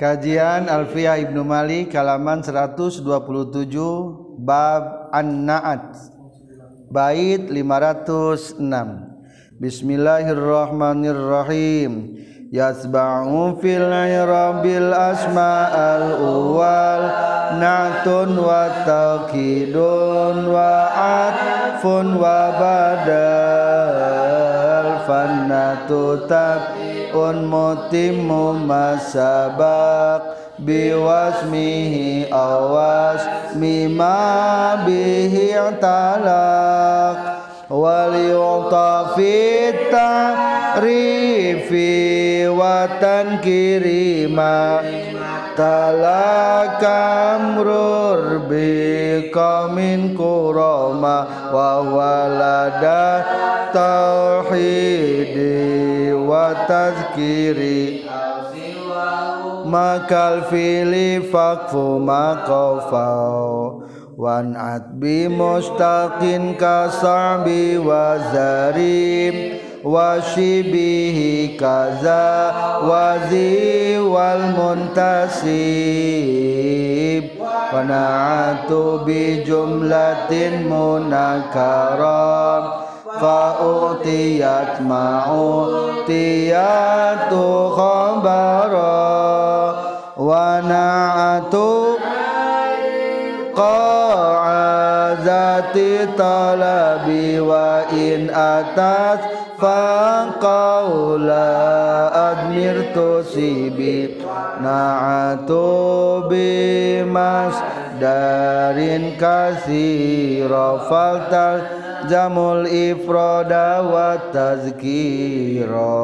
Kajian Alfiyah Ibnu Malik halaman 127 bab An-Na'at bait 506 Bismillahirrahmanirrahim. Yasba'u fil irabil asma'al uwal Na'tun wa taqidun wa atfun wa badal. Fannatu un mutimmu masabak biwasmihi awas mima bihi talak wal yu'ta fit ta'rifi wa tankirima talakamrur bi qamin kurama wa walada tauhidi wa tazkiri. Makal fili fakfu makofau wan bi mustaqin kasabi wa zarim wa shibihi kaza wazi wal muntasib. Wa na'atu bi jumlatin munakaram فأوتيت ما أوتيت خبرا ونعت ذات طلب وإن أتت فقولا أدمرت سيبي نعت بمسك darin kasiro faltar jamul ifroda wa tazkiro.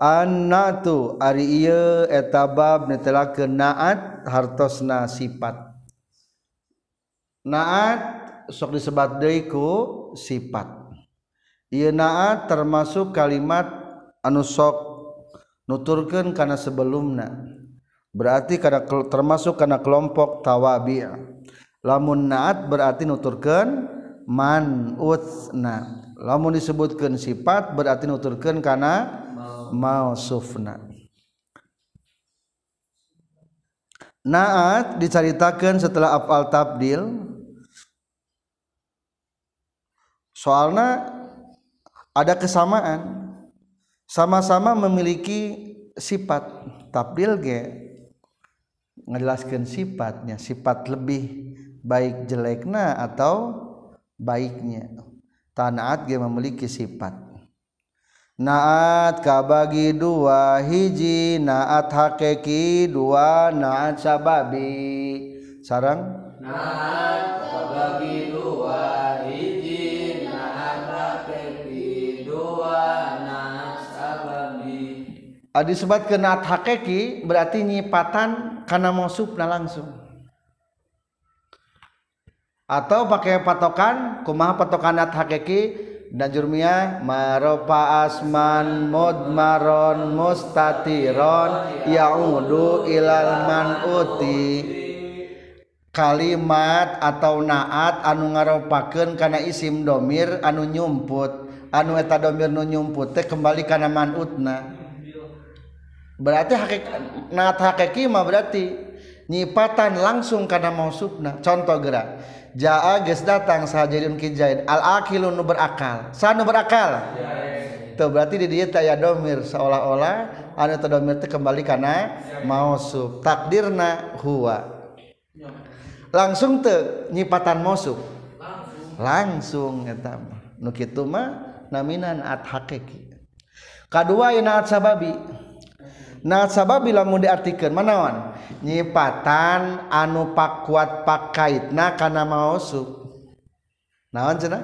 Annatu ari ieu eta bab netelakeun naat hartosna sifat. Naat sok disebat deui ku sifat. Ieu naat termasuk kalimat anu sok nuturkeun kana sebelumna. Berarti kana termasuk kana kelompok tawabi' lamun naat berarti nuturkeun man utsna. Lamun disebutkan sifat berarti nuturkan karena mausufna. Naat diceritakan setelah afal tabdil. Soalnya ada kesamaan. Sama-sama memiliki sifat tabdil ge ngejelaskan sifatnya sifat lebih baik jelekna atau baiknya. Tanaat dia memiliki sifat. Naat kabagi dua hiji naat hakeki dua naat sababi. Sarang? Naat kabagi dua hiji Adi sebat ke naat hakiki berarti nyipatan karena mausufna langsung. Atau pakai patokan kumaha patokan naat hakiki? Dan jurmiyah maropa asman mudmaron mustatiron yaudu ilal manuti kalimat atau naat anu ngaropakeun kana isim domir anu nyumput. Anu eta domir nu nyumput teh kembali kana manutna berarti hakikat naat hakiki mah berarti nyipatan langsung kana mausufna contoh gerak jaa geus datang sahajadun kijaid al akilu nu berakal. Sa nu berakal? Tuh berarti di dieu aya domir seolah-olah anu teu domir teh kembali kana mausuf takdirna huwa. Langsung teu nyipatan mausuf langsung eta mah. Nu kitu naminan at hakiki. Kadua inaat sababi nah sabab bila mau diartikan manawan? Nyipatan anu pakuat pakait nah karena mau sub nawan cina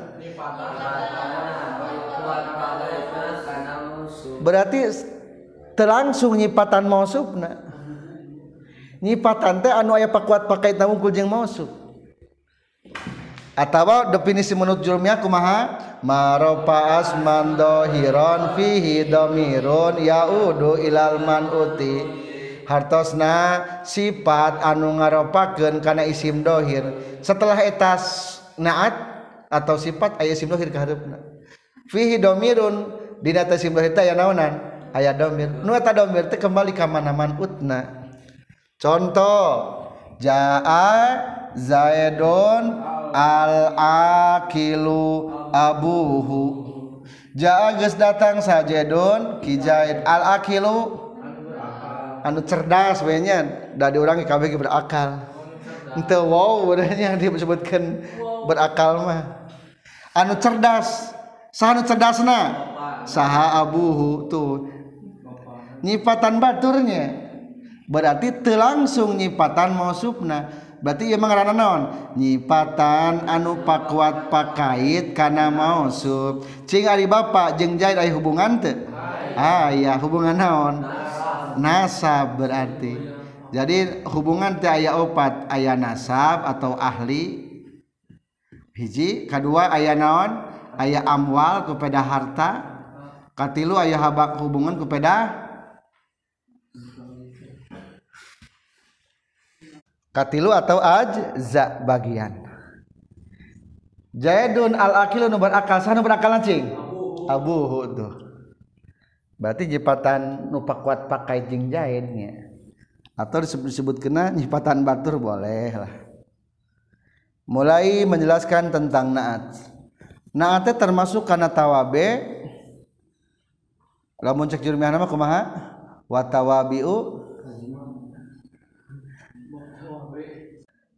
berarti terlangsung nyipatan mausub nah nyipatan teh anu ayah pakuat pakait namun kuljeng mausub. atawa definisi menurut jurumnya kumaha? Marofa asman dohiron fihi domirun yaudu ilal man uti. Hartosna sifat anu ngaropakeun kana isim dohir. Setelah etas naat atau sifat aya isim dohir kaharepna fihi domirun dina teh isim dohir teh aya naonan? Aya domir. Nu eta domir teh kembali ka mana man utna. Contoh Ja'a Zaidun al akilu abuhu. Ja'a geus datang sajedun ki Zaid al akilu anu cerdas we nya da diurangi kabeh ge berakal. Henteu wow benernya disebutkeun berakal mah. Anu cerdas saha anu cerdasna? Saha abuhu tuh. Nyipatan baturnya berarti telangsung nyipatan mausufna berarti emang rana naon? Nyipatan anu pakuat pakait karena mausuf cing ari bapak jeng jahit ayah hubungan te ayah hubungan naon? Nasab berarti. Jadi hubungan teh ayah opat. Ayah nasab atau ahli. Hiji kedua ayah naon? Ayah amwal kepada harta. Katilu ayah habak hubungan kepada katilu atau ajza bagian. Jaidun al akilu nu berakal sana berakal cing abuhu tuh. Berarti jipatan nu pakuat pakai jing jaidnya atau disebut disebut kena nyipatan batur boleh lah. Mulai menjelaskan tentang naat. Naat teh termasuk kana tawabe. Lamun cek jurmiana mah kumaha? Wa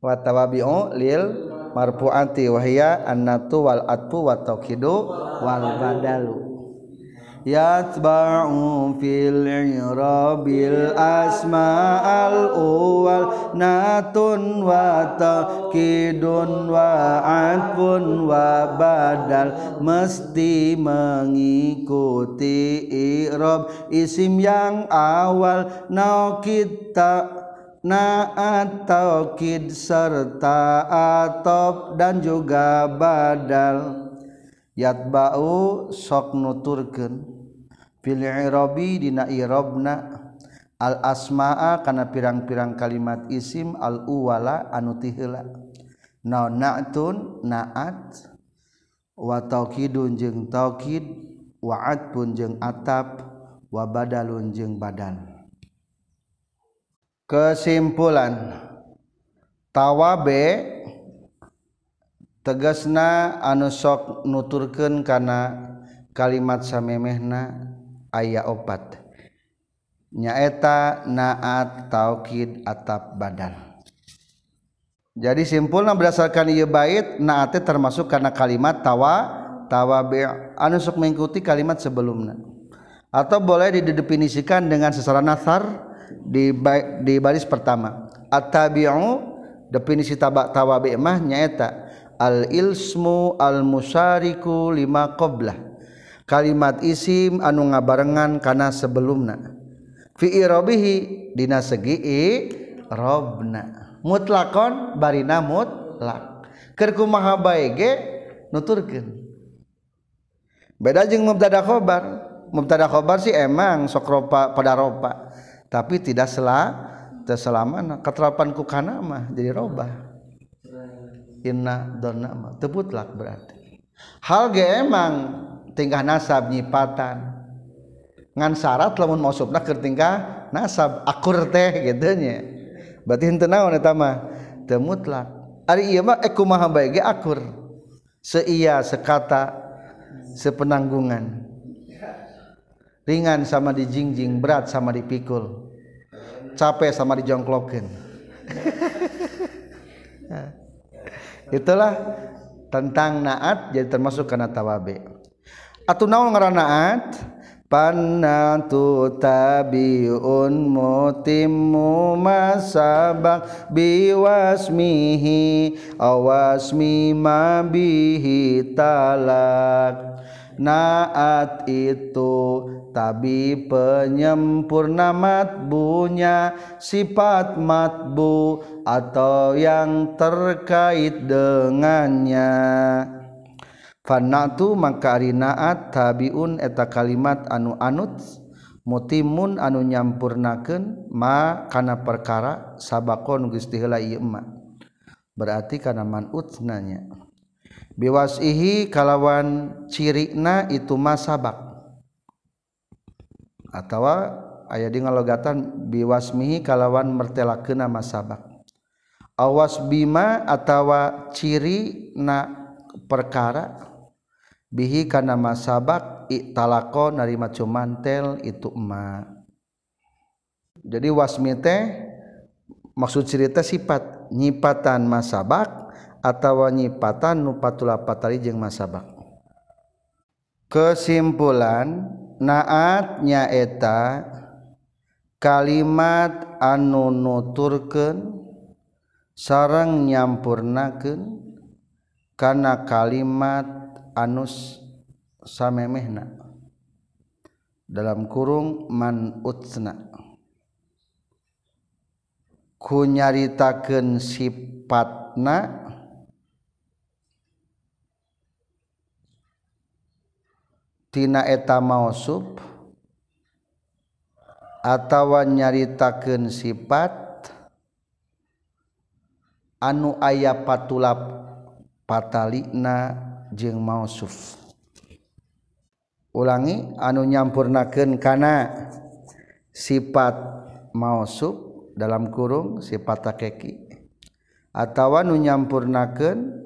wa tawabiu lil marfu'ati wa hiya annatu wal atfu wa taukidu wal badalu. Yatba'u fil i'rabil asma al uwal natun wa taqidun wa atfun wa badal. Mesti mengikuti i'rab isim yang awal kita naat taukid serta atop dan juga badal. Yatba'u sok nuturkeun. Fil i'rabi dina i'rabna al asma'a kana pirang-pirang kalimat isim al uwala anu tiheula na na'tun naat. Wa taukidun jeung taukid wa'at pun jeung atap. Wa badalun jeung badal. kesimpulan. Tawabe tegasna anu sok nuturkeun kana kalimat samemehna aya opat. Nyaeta naat taukid atap badal jadi simpulna berdasarkan ieu bait naate termasuk kana kalimat tawa tawabe anu sok mengikuti kalimat sebelumnya atau boleh didefinisikan dengan sesara nasar di di baris pertama. At-tabi'u definisi tabak tawabi mah nyaeta al ilsmu al musariku lima qoblah kalimat isim anu ngabarengan kana sebelumna. Fi irabihi dina segi i robna. Mutlakon barina mutlak. Keur kumaha bae ge nuturkeun. Beda jeung mubtada khobar. Mubtada khobar sih emang sok ropa pada ropa. Tapi tidak sela terselama keterapan kukana mah jadi robah. Inna donna mah tebutlak berarti. Hal ge emang tingkah nasab nyipatan. Ngan syarat lamun mausubna keur tingkah nasab akur teh gitu nya. Berarti henteu naon eta mah? Teu mutlak ari ieu mah eh kumaha bae ge akur. Seiya sekata sepenanggungan ringan sama dijingjing berat sama dipikul. Capek sama dijongklokin. Itulah tentang naat jadi termasuk karena tawabe. Atau naon ngaran naat? Panatu tabiun mutimmu masabak biwasmihi awasmi mabihi talak. Naat itu Tabi penyempurna matbunya sifat matbu atau yang terkait dengannya. Fanatu maka ari naat tabiun eta kalimat anu anut mutimun anu nyampurnakeun ma kana perkara sabakon geus diheula ieu ma. Berarti kana manut nanya. Biwasihi kalawan cirina itu masabak atau aya di ngalogatan biwasmihi kalawan mertela kena masabak. Awas bima atawa ciri na perkara bihi kana masabak italako narima cumantel itu ma. Jadi wasmi teh maksud cerita sifat nyipatan masabak atau nyipatan nupatula patali jeung masabak. Kesimpulan naat nyaeta kalimat anu nuturken sarang nyampurnaken karena kalimat anus samemehna. Dalam kurung man utsna. Kunyaritakeun sifatna tina eta mausub atawa nyaritakeun sifat anu aya patulap patalina jeung mausuf ulangi anu nyampurnakeun kana sifat mausuf dalam kurung sifat takeki atawa nu nyampurnakeun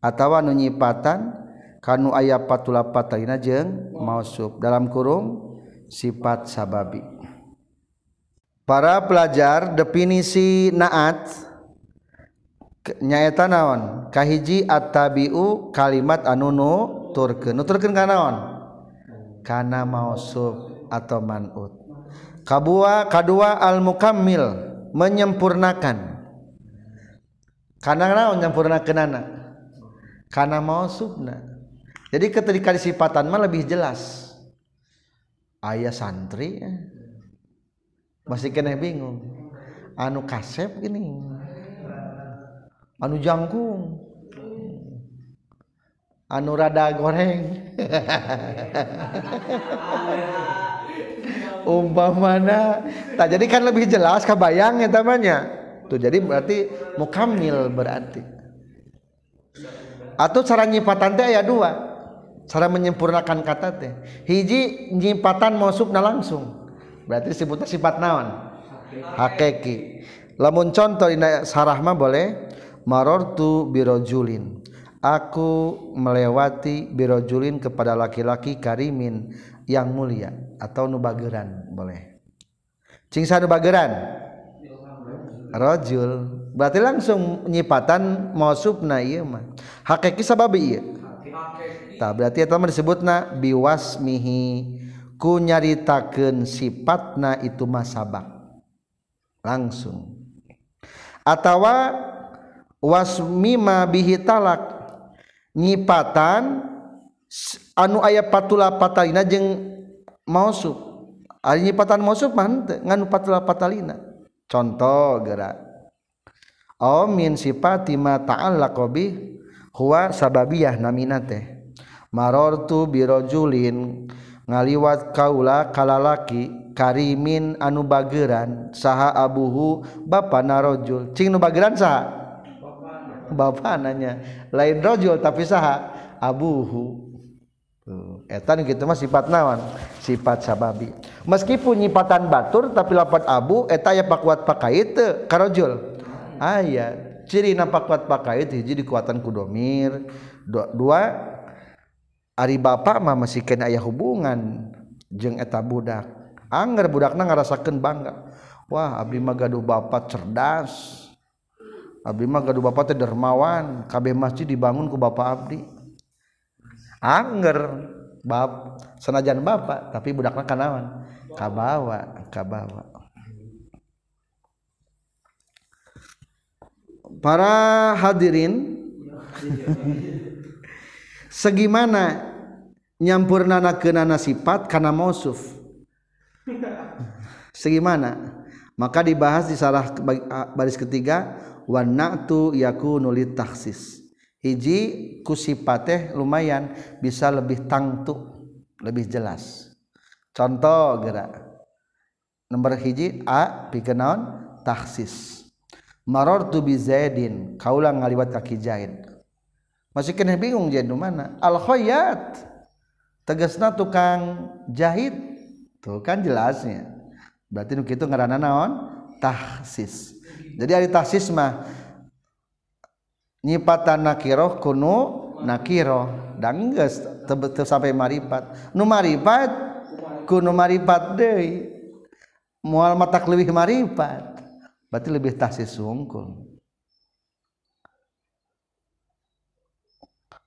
atawa nu nyipatan kanu aya patula patayna jeung mausub dalam kurung sifat sababi. Para pelajar definisi naat nyaeta naon? Kahiji at-tabi'u kalimat anu nuturkeun nuturkeun kanaon kana mausub atau man'ut. Kabua kadua al-mukammil menyempurnakan. Karena naon nyempurnakeun anak karena mausubna. Jadi ketika disifatan mah lebih jelas. Ayah santri masih kena bingung. Anu kasep gini. Anu jangkung. Anu rada goreng. Umpamana. Tak jadi kan lebih jelas kebayang ya tamanya. Tuh jadi berarti mukamil berarti. Atau cara nyipatan teh aya dua cara menyempurnakan kata teh. Hiji nyipatan mausubna langsung. Berarti disebutnya sifat naon? Hakiki lamun contoh dina sarah mah boleh marortu birojulin aku melewati birojulin kepada laki-laki karimin yang mulia. Atau nubageran boleh. Cing sanu bageran? Rojul. Berarti langsung nyipatan mausubna ieu mah. Hakiki sababi ieu? eta berarti eta mah disebutna biwasmihi. Ku nyaritakeun sifatna itu masabak. Langsung. Atawa wasmima bihi talak. Nyipatan anu aya patula patalina jeung mausuf ari nyipatan mausuf mah henteu nganu patula patalina. Contoh gerak au min sifati ma ta'allaqa bih huwa sababiyah namina teh marortu birojulin ngaliwat kaula kalalaki karimin anu bageran saha abuhu bapa narojul cing nu bageran saha? Bapak nanya lain rojul tapi saha abuhu. Etan gitu mah sifat nawan sifat sababi. Meskipun nyipatan batur tapi lapat abu eta ya pakuat pakait itu karojul ayat ciri napak kuat pakait hiji dikuatan kudomir dua, dua Ari bapak mah masih kena ayah hubungan jeng eta budak. Angger budakna ngarasakeun bangga. Wah Abdi mah gaduh bapak cerdas. Abdi mah gaduh bapak teh dermawan. Kabeh masjid dibangun ku bapak Abdi. Angger bab senajan bapak tapi budakna kanawan. Kabawa kabawa. Para hadirin segimana nyampurnana kenana sifat karena mausuf? Segimana? Maka dibahas di sarah baris ketiga wanatu yakunu litaksis hiji kusipateh lumayan bisa lebih tangtu lebih jelas. Contoh gerak. Nomor hiji a pikenaon taksis marortu bi zaidin kaulah ngaliwat kaki zaid. masih kena bingung jadi mana? Al khoyat tegasna tukang jahit. Tuh kan jelasnya. Berarti nu kitu ngaranna naon? Tahsis. Jadi ari tahsis mah nyipatan nakiroh kunu nakiroh. Dan geus sampai maripat. Nu maripat kunu maripat deui. Moal matak leuwih maripat. Berarti lebih tahsis sungkul.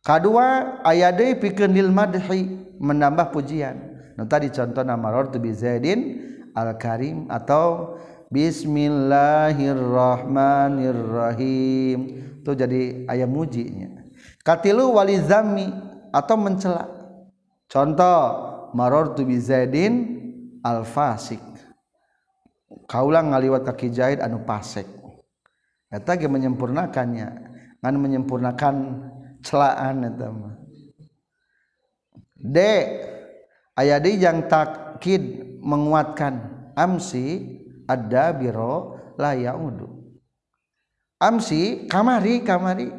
Kedua ayat deui pikeun lil madhi menambah pujian. Nu tadi contohna marartu bi zaidin al karim atau Bismillahirrahmanirrahim. Itu jadi ayam mujinya. Katilu walizami atau mencela. Contoh marortu bizaidin al fasik kaulang ngaliwat kaki jahit anu pasek. Eta ge menyempurnakannya. Ngan menyempurnakan celaan eta mah. D ayat di yang takkid menguatkan amsi ada biro la yaudu. Amsi kamari kamari.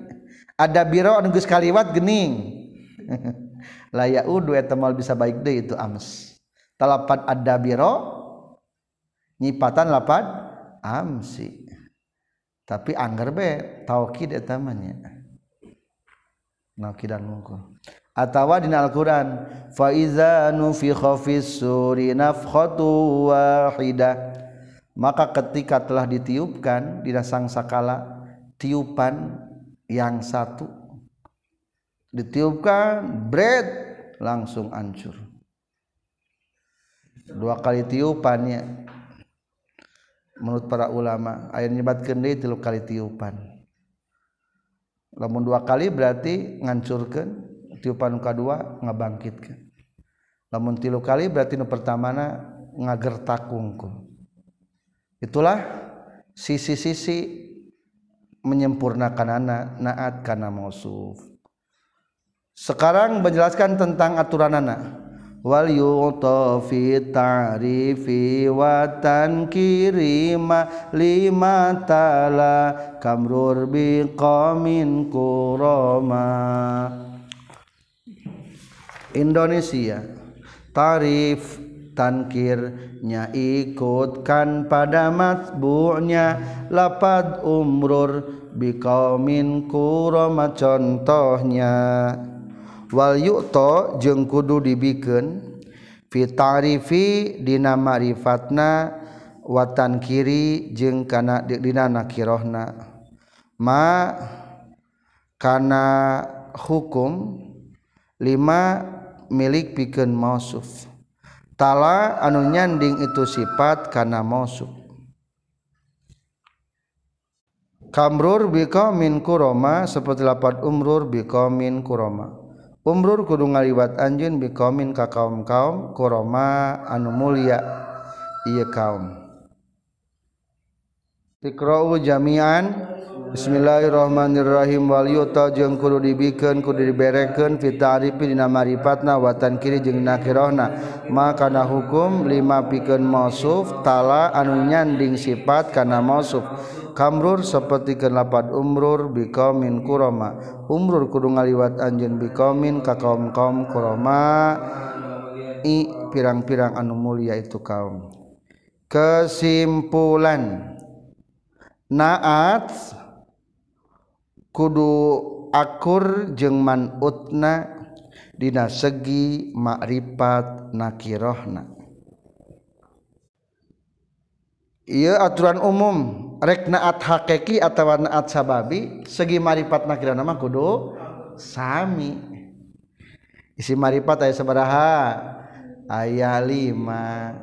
Ada biro anu geus kaliwat gening. Layak udu eta mal bisa baik deh itu ams. Talapat ada biro nyipatan lapad amsi. Tapi anggar be taukid eta naukidan mungkul atawa dina Al-Qur'an fa iza nufikha fis suri nafkhatu wahidah maka ketika telah ditiupkan di dasang sakala tiupan yang satu. Ditiupkan bread langsung hancur. Dua kali tiupannya menurut para ulama ayat nyebatkeun deui tilu kali tiupan lamun dua kali berarti ngancurkan tiupan kedua ngabangkitkan lamun tilu kali berarti nu pertamana ngagertak wungkul itulah sisi-sisi menyempurnakan anak naat karena mausuf. Sekarang menjelaskan tentang aturan anak wal yuto fi ta'rifi wa tankirima lima tala kamrur bi qamin kurama. Indonesia tarif tankirnya ikutkan pada matbu'nya. Lapad umrur biqaumin kurama contohnya Wal yuto jeung kudu dibiken fitarifi dina marifatna watan kiri jeung kana dina nakirohna. Ma kana hukum lima milik pikeun mausuf. Tala anu nyanding itu sifat kana mausuf. Kamrur biqaumin kurama seperti lapat umrur biqaumin kurama umrur kudu ngaliwat anjun bikomin ka kaum-kaum kuroma anu mulia ieu kaum. Iqra'u jami'an. Bismillahirrahmanirrahim. Wal yuta jeung kudu dibikeun kudu diberekeun fi ta'rifi dina maripatna watan kiri jeung nakirahna. Maka na hukum lima pikeun mausuf tala anu nyanding sifat kana mausuf. Kamrur seperti lapat umrur biqaumin kurama. Umrur kudu ngaliwat anjeun biqaumin ka kaum-kaum kurama. I pirang-pirang anu mulia itu kaum. Kesimpulan. naat kudu akur jeung manutna dina segi makrifat nakirohna. Iya aturan umum rek naat hakiki atau naat sababi segi marifat nakira nama kudu sami. Isi marifat ayat sabaraha? Ayat lima.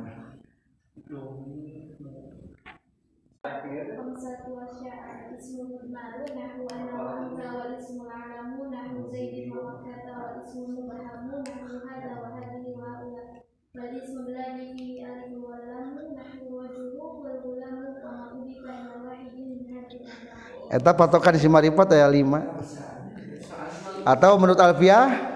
Eta patokan isi marifat aya lima. Atau menurut Alfiah?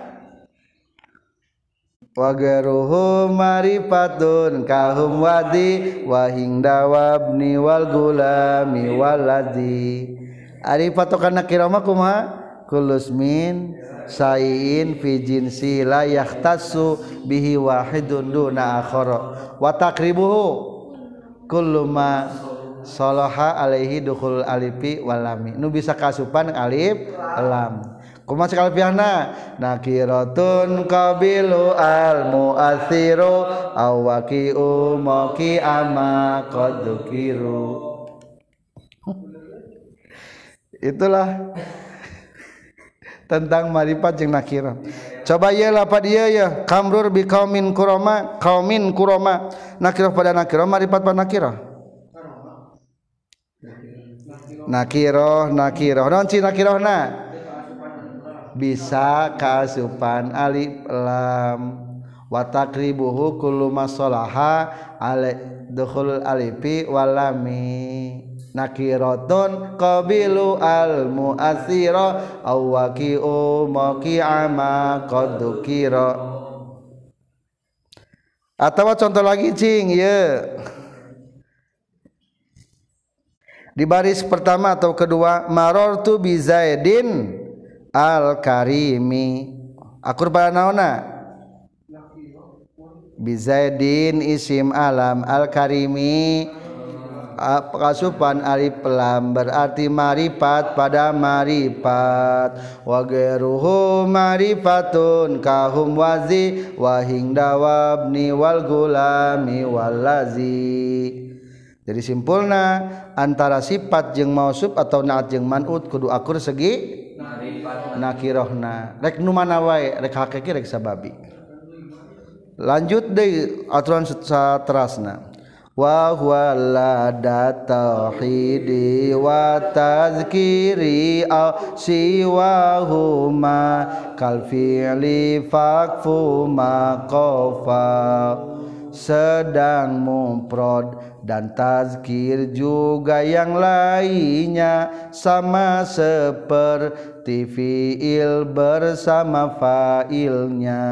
Wagaruhu marifatun kahum wadi wahing dawabni wal gulami waladi ari patokan nakira mah kumaha? Kulus min sayin fi jinsi la bihi wahidun duna akhara. Wa takribuhu kuluma soloha alaihi dukhul alifi walami nu bisa kasupan alif lam. Kuma sekali pihana nakiratun qabilu al muathiru awaki umoki ama qadukiru itulah tentang marifat jeung nakirah coba ya lapat dia ya kamrur bi kaumin kuroma kaumin kuroma nakirah pada nakirah marifat pada nakirah nakirah nakirah non ci nakirah na. Bisa kasupan alif lam. Wa takribuhu kullu masalaha ala dukhul alifi walami nakiratun qabilu al mu'athira aw waqi'u maqi'ama qad atau contoh lagi cing. Ya di baris pertama atau kedua marortu bi zaidin al karimi akur pada naona. Bi zaidin isim alam al karimi kasupan alif lam berarti marifat pada marifat wa geruhu marifatun kahum wazi wa dawabni wal gulami walazi jadi simpulna antara sifat jeung mausuf atau naat jeung manut kudu akur segi nakirohna. Rek nu mana wae rek hakiki rek sababi. Lanjut deui aturan saterasna. Wa huwa la tauhidi wa tazkiri au siwahuma kal fi'li fakfu ma sedang mumprod dan tazkir juga yang lainnya sama seperti fiil bersama failnya.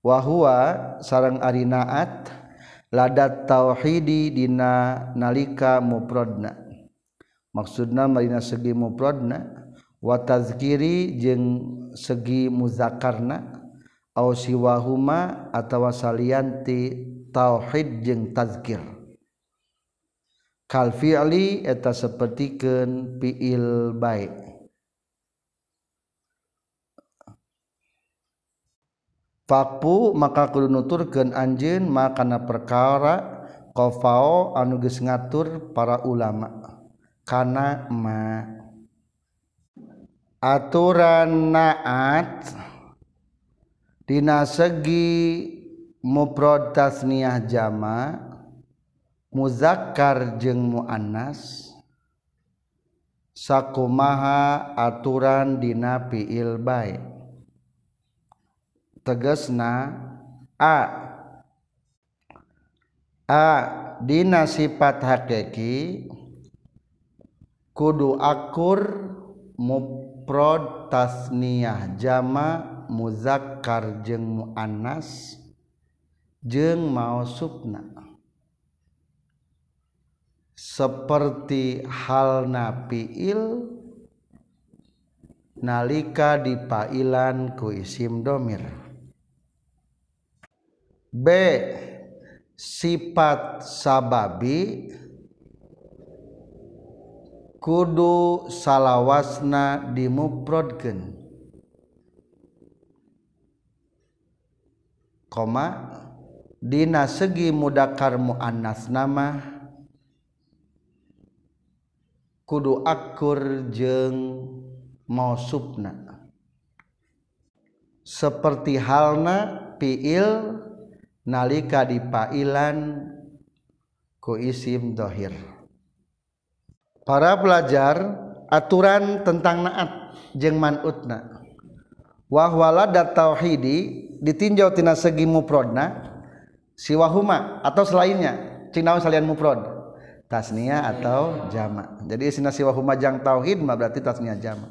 Wahwa sarang arinaat ladat tauhidi dina nalika muprodna maksudna marina segi muprodna wa tazkiri jeung segi muzakarna au siwahuma atawa salianti tauhid jeung tazkir kalfi'li eta sapertikeun fi'il baik. Fakpu maka kudu nuturkeun anjeun makana perkara qafao anu geus ngatur para ulama. Kana ma. Aturan naat dina segi mufrad tasniyah jama' muzakkar jeung muannas sakumaha aturan dina fiil bae. Tegasna a. A dina sifat hakiki kudu akur muprod tasniyah jama muzakkar jeung muannas jeung mausubna. seperti hal nafiil nalika dipailan ku isim domir. B. Sifat sababi kudu salawasna dimuprodkeun. Koma dina segi mudakar muannas nama kudu akur jeung mausubna. Seperti halna fiil nalika dipailan ku isim dohir. Para pelajar aturan tentang naat jeng manutna. Wahwala dat tauhidi ditinjau tina segi muprodna siwahuma atau selainnya cing naon salian muprod tasnia atau jama. Jadi isina siwahuma jang tauhid mah berarti tasnia jama.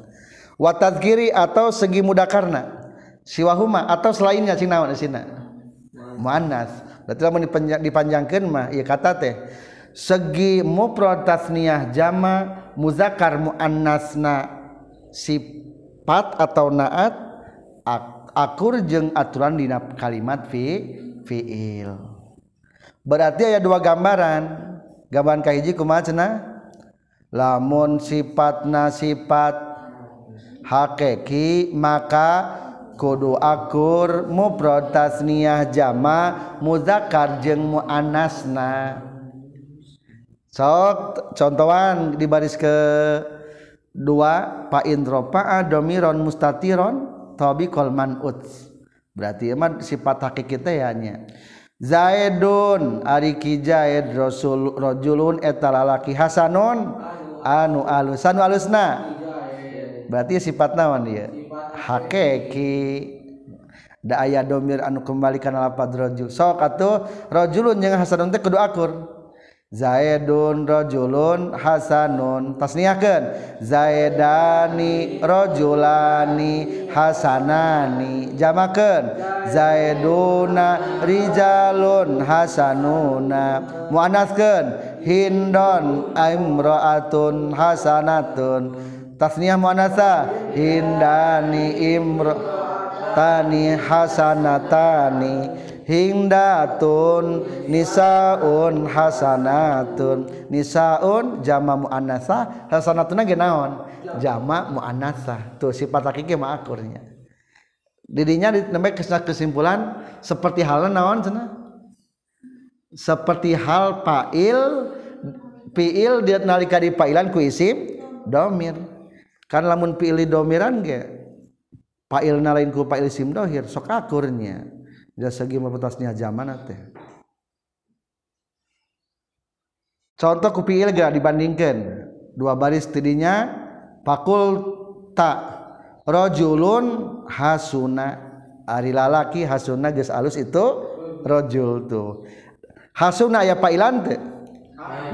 Wa atau segi mudakarna siwahuma atau selainnya cing naon isina muannas. Berarti lamun dipanjangkeun mah ieu kata teh segi mufrad tasniyah jama muzakkar muannasna sifat atau naat akur jeung aturan dina kalimat fi fiil. Berarti aya dua gambaran gambaran kahiji kumaha cenah? Lamun sifatna sifat hakiki maka kudu akur mufrad tasniyah jama muzakkar jeung muannasna sok contohan di baris ke dua pa indro pa'a domiron mustatiron tobi kolman uts berarti emang sifat hakiki ya nya Zaidun Ariki Zaid Rasul rajulun eta lalaki Hasanun. Anu alus anu alusna. Berarti sifat naon dia. Hakiki da aya domir anu kembalikan lapad rajul. Sok atuh rajulun jeung Hasanun teh kudu akur. Zaidun rojulun hasanun. Tasniahkan Zaidani rojulani hasanani. Jamakan Zaiduna rijalun hasanuna. Muanaskan Hindon imroatun hasanatun. Tasniah muanasa. Hindani imro tani hasanatani. Hingdatun nisaun hasanatun. Nisaun jama muannasah hasanatuna ge naon? Jama muannasah tuh sifat hakiki mah akurnya. Didinya nembe kesimpulan seperti halnya naon cenah? Seperti hal fa'il fi'il dia nalika di fa'ilan ku isim domir. Kan lamun fi'il domiran ge fa'il nalain ku fa'il isim dohir sok akurnya dari segi mepetasnya zaman teh contoh kupiil gak dibandingkan? Dua baris tidinya pakul tak. Rojulun hasuna. Ari lalaki hasuna geus alus itu rojul tuh hasuna ya pailan teh?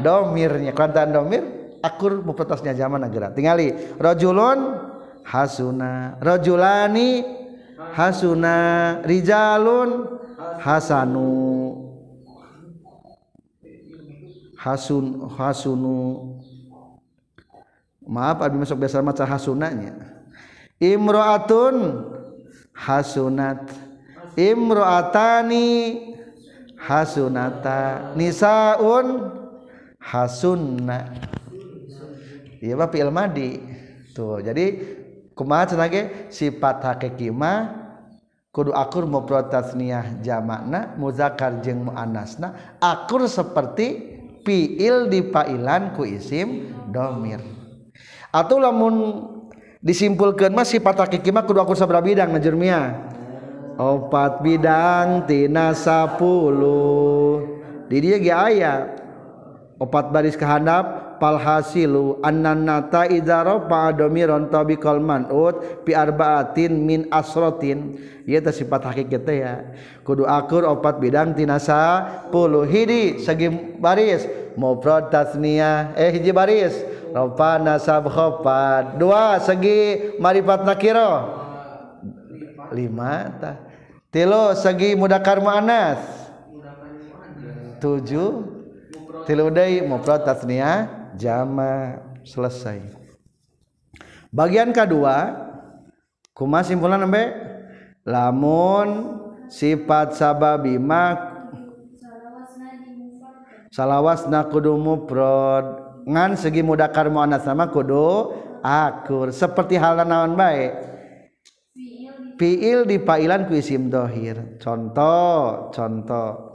Domirnya. Kuantan domir akur mepetasnya zaman negara tingali rojulun hasuna. Rojulani hasuna rijalun hasanu. Hasun hasunu. Maaf abi masuk biasa maca hasunanya. Imro'atun hasunat. Imro'atani hasunata. Nisaun hasunna. Iya bapak ilmadi. Tuh jadi kumaha cenah sifat hakiki mah kudu akur mufrad jamakna muzakkar jeung muannasna akur seperti fiil dipailan ku isim domir. Atau lamun disimpulkan mah sifat hakiki mah kudu akur sabra bidang najermia opat bidang tina sapuluh. Di dia ge aya. Opat baris kehandap palhasilu annannata idza rafa domiron tabiqal man'ut pi arbaatin min asrotin ieu teh sifat hakikat teh ya. Kudu akur opat bidang tinasa puluh. Hidi segi baris. Mufrad tasniyah. Eh hiji baris. Rafa nasab khafat dua segi marifat nakira lima tah. Tilu segi mudakar muannas. Tujuh. Tilu deui mufrad tasniyah jama selesai. Bagian kedua kuma simpulan nembe lamun sifat sababi mak salawasna kudu mufrad. Ngan segi mudakar muannas sama kudu akur. Seperti hal naon bae? Fiil di pailan ku isim dohir. Contoh contoh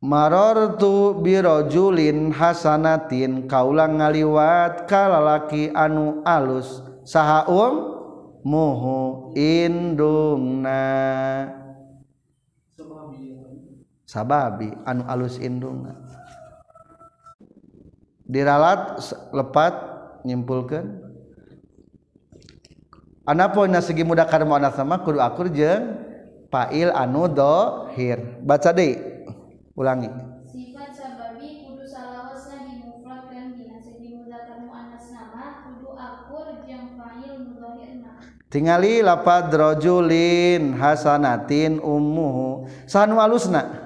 marortu birojulin hasanatin kaulang ngaliwat kalalaki anu alus. Saha um muhu indungna. Sababi anu alus indungna. Diralat lepat nyimpulkan Ana segi mudah karma anak sama kudu akur jeng pail anu dohir. Baca deh. ulangi. Sifat sababi kudu salawasa dimufrad dan dimudahkan muannas nama kudu akur jeung fa'il mudhahirna. Tingali lapad rajulin hasanatin ummuhu. Sanu alusna?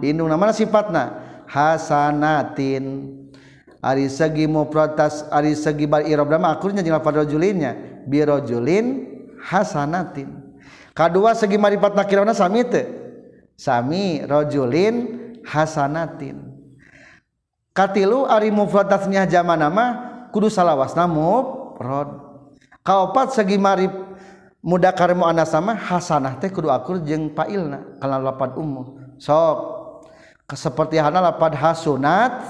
Indung nama sifatna? Hasanatin. Ari segi mufratas ari segi bar irab mah akurnya jeung lapad rajulinnya bi rajulin hasanatin. Kadua segi marifat nakirana sami teu? Sami rajulin samirojulin Hasanatinlu ari mufronya zaman nama kudu salahwas kaupat segi marib muda karmu anak sama Hasanah teh kudukur jeng Pakilna kalau lapat umum sok seperti Hanpan hasunat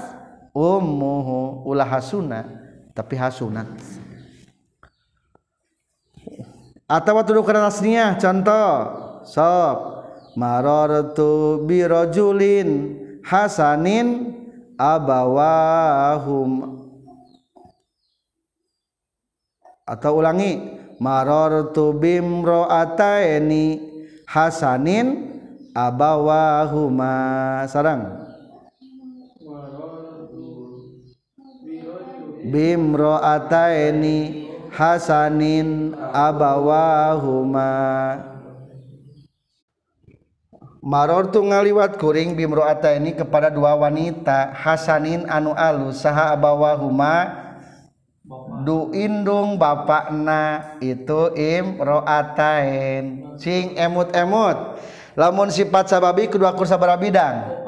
ummu ulah hasuna tapi hasunat. Atau waktu kerasnya contoh sok marartu birojulin hasanin abawahum. Atau ulangi marartu bimro'ataini hasanin abawahuma. Sarang. Bimro'ataini hasanin abawahuma Maror tuh ngaliwat kuring bimroata ini kepada dua wanita Hasanin anu alus saha abawahuma? Du indung bapakna itu imroatain sing emut-emut. Lamun sifat sababi kedua kursa bara bidang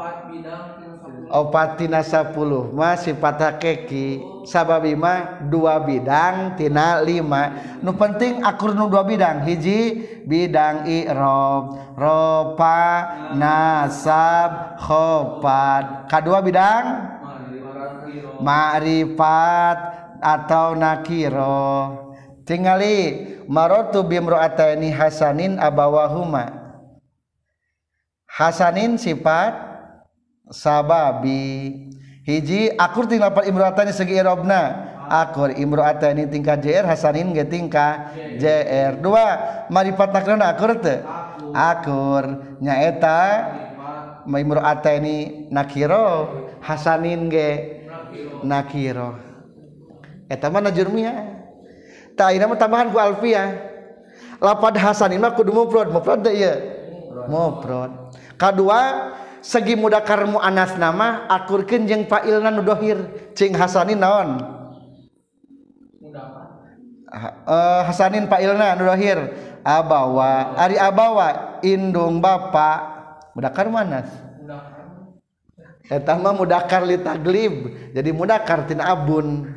opat tina 10 mah sifat hakeki. sababima dua bidang tina lima. Nu penting akur nu dua bidang. Hiji bidang Irob ropa nasab khopat. Kedua bidang? Ma'rifat atau nakiro. Tingali marotu bimro'ataini hasanin abawahuma. Hasanin sifat sababi. hiji akur ting lapar imroatani segi irobna akur imroatani tingkat jr hasanin ge tingkah jr dua maripat nakrona akur te akur. Nyaeta imroatani nakiro hasanin ge nakiro. Eta mana jurmia tak ini mah tambahan ku alfiah. Lapad hasanin mah kudu mufrad mufrad teh ieu? Mufrad kedua segi muda karmu anas nama akur kenjeng fa'ilna nu dohir. Cing hasanin naon? Uh, hasanin fa'ilna nu dohir. Abawa ari abawa indung bapak mudakar mu'anas eta mah mudakar li taglib. Jadi mudakar tina abun.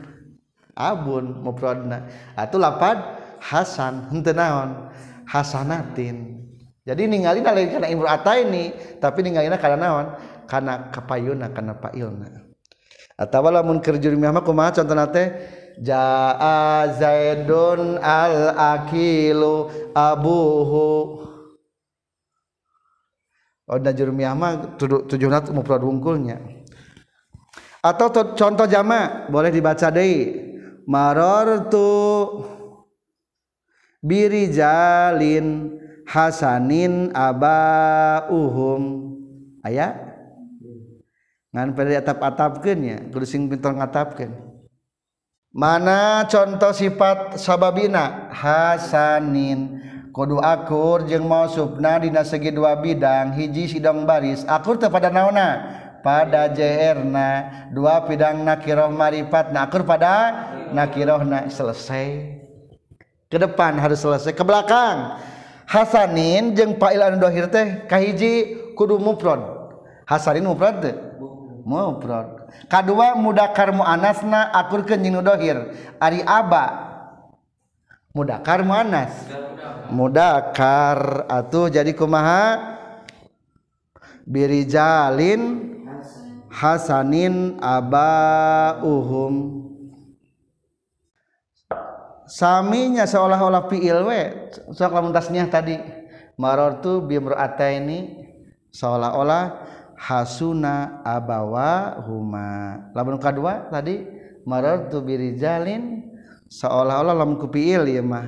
Abun mufradna atuh lapad hasan henteu naon? Hasanatin. Jadi ningali lain karena imro'ata ini tapi ningalina karena naon? Karena kapayuna karena pailna. Atau lamun di mah kumaha contoh nate jaa zaidun al akilu abuhu. Oh da jurmiah mah tujuh nat mufrad wungkulnya. Atau contoh jama boleh dibaca deui marartu birijalin Hasanin abauhum. Aya? Ngan pada atap atapkan ya? Kudu sing pintar ngatapkan mana contoh sifat sababina? Hasanin. Kudu akur jeung mausubna dina segi dua bidang hiji sidong baris akur teu pada naona? Pada na dua bidang nakiroh marifat nakur pada nakirohna. Selesai. Ke depan harus selesai. Ke belakang. Hasanin jeung fail anu dohir teh kahiji kudu mufrad. Hasanin mufrad teh. Mufrad. Kadua mudakar muannasna akurkeun jeung dohir. Ari aba mudakar muannas. Mudakar atuh jadi kumaha? Birijalin hasanin aba abauhum. saminya seolah-olah fiil we. Sok lamun tasnya tadi. Marartu bi ini seolah-olah hasuna abawa huma lamun kadua tadi marartu bi rijalin seolah-olah lamun ku fiil ieu mah.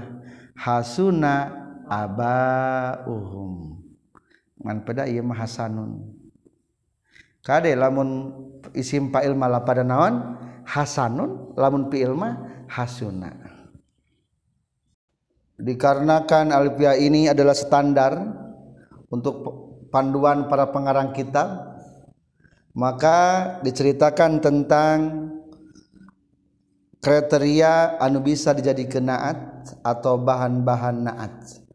Hasuna abauhum. Man pada ieu mah hasanun. Kade lamun isim fa'il malah pada naon? Hasanun lamun fiil mah hasuna. Dikarenakan alfiah ini adalah standar untuk panduan para pengarang kitab maka diceritakan tentang kriteria anu bisa dijadikan naat atau bahan-bahan naat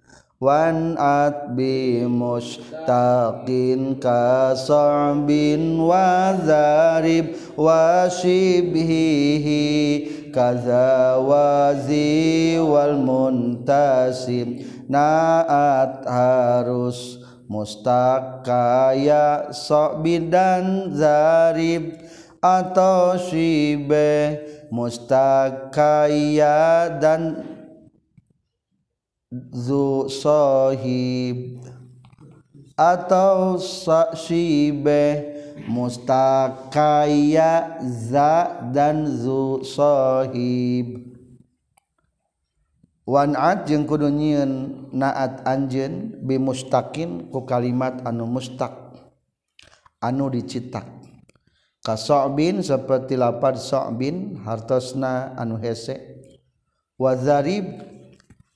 wanat bi mustaqin ka sa'bin wa zarib wa shibhihi kaza wazi wal muntasib naat harus mustakaya sa'bin dan zarib atau shibe mustakaya dan zu sahib atau sahibe mustakaya za dan zu sahib wanat jeung kudu nyieun naat anjeun bi mustaqin ku kalimat anu mustaq anu dicitak ka sa'bin seperti lapad sa'bin hartosna anu hese. Wa zarib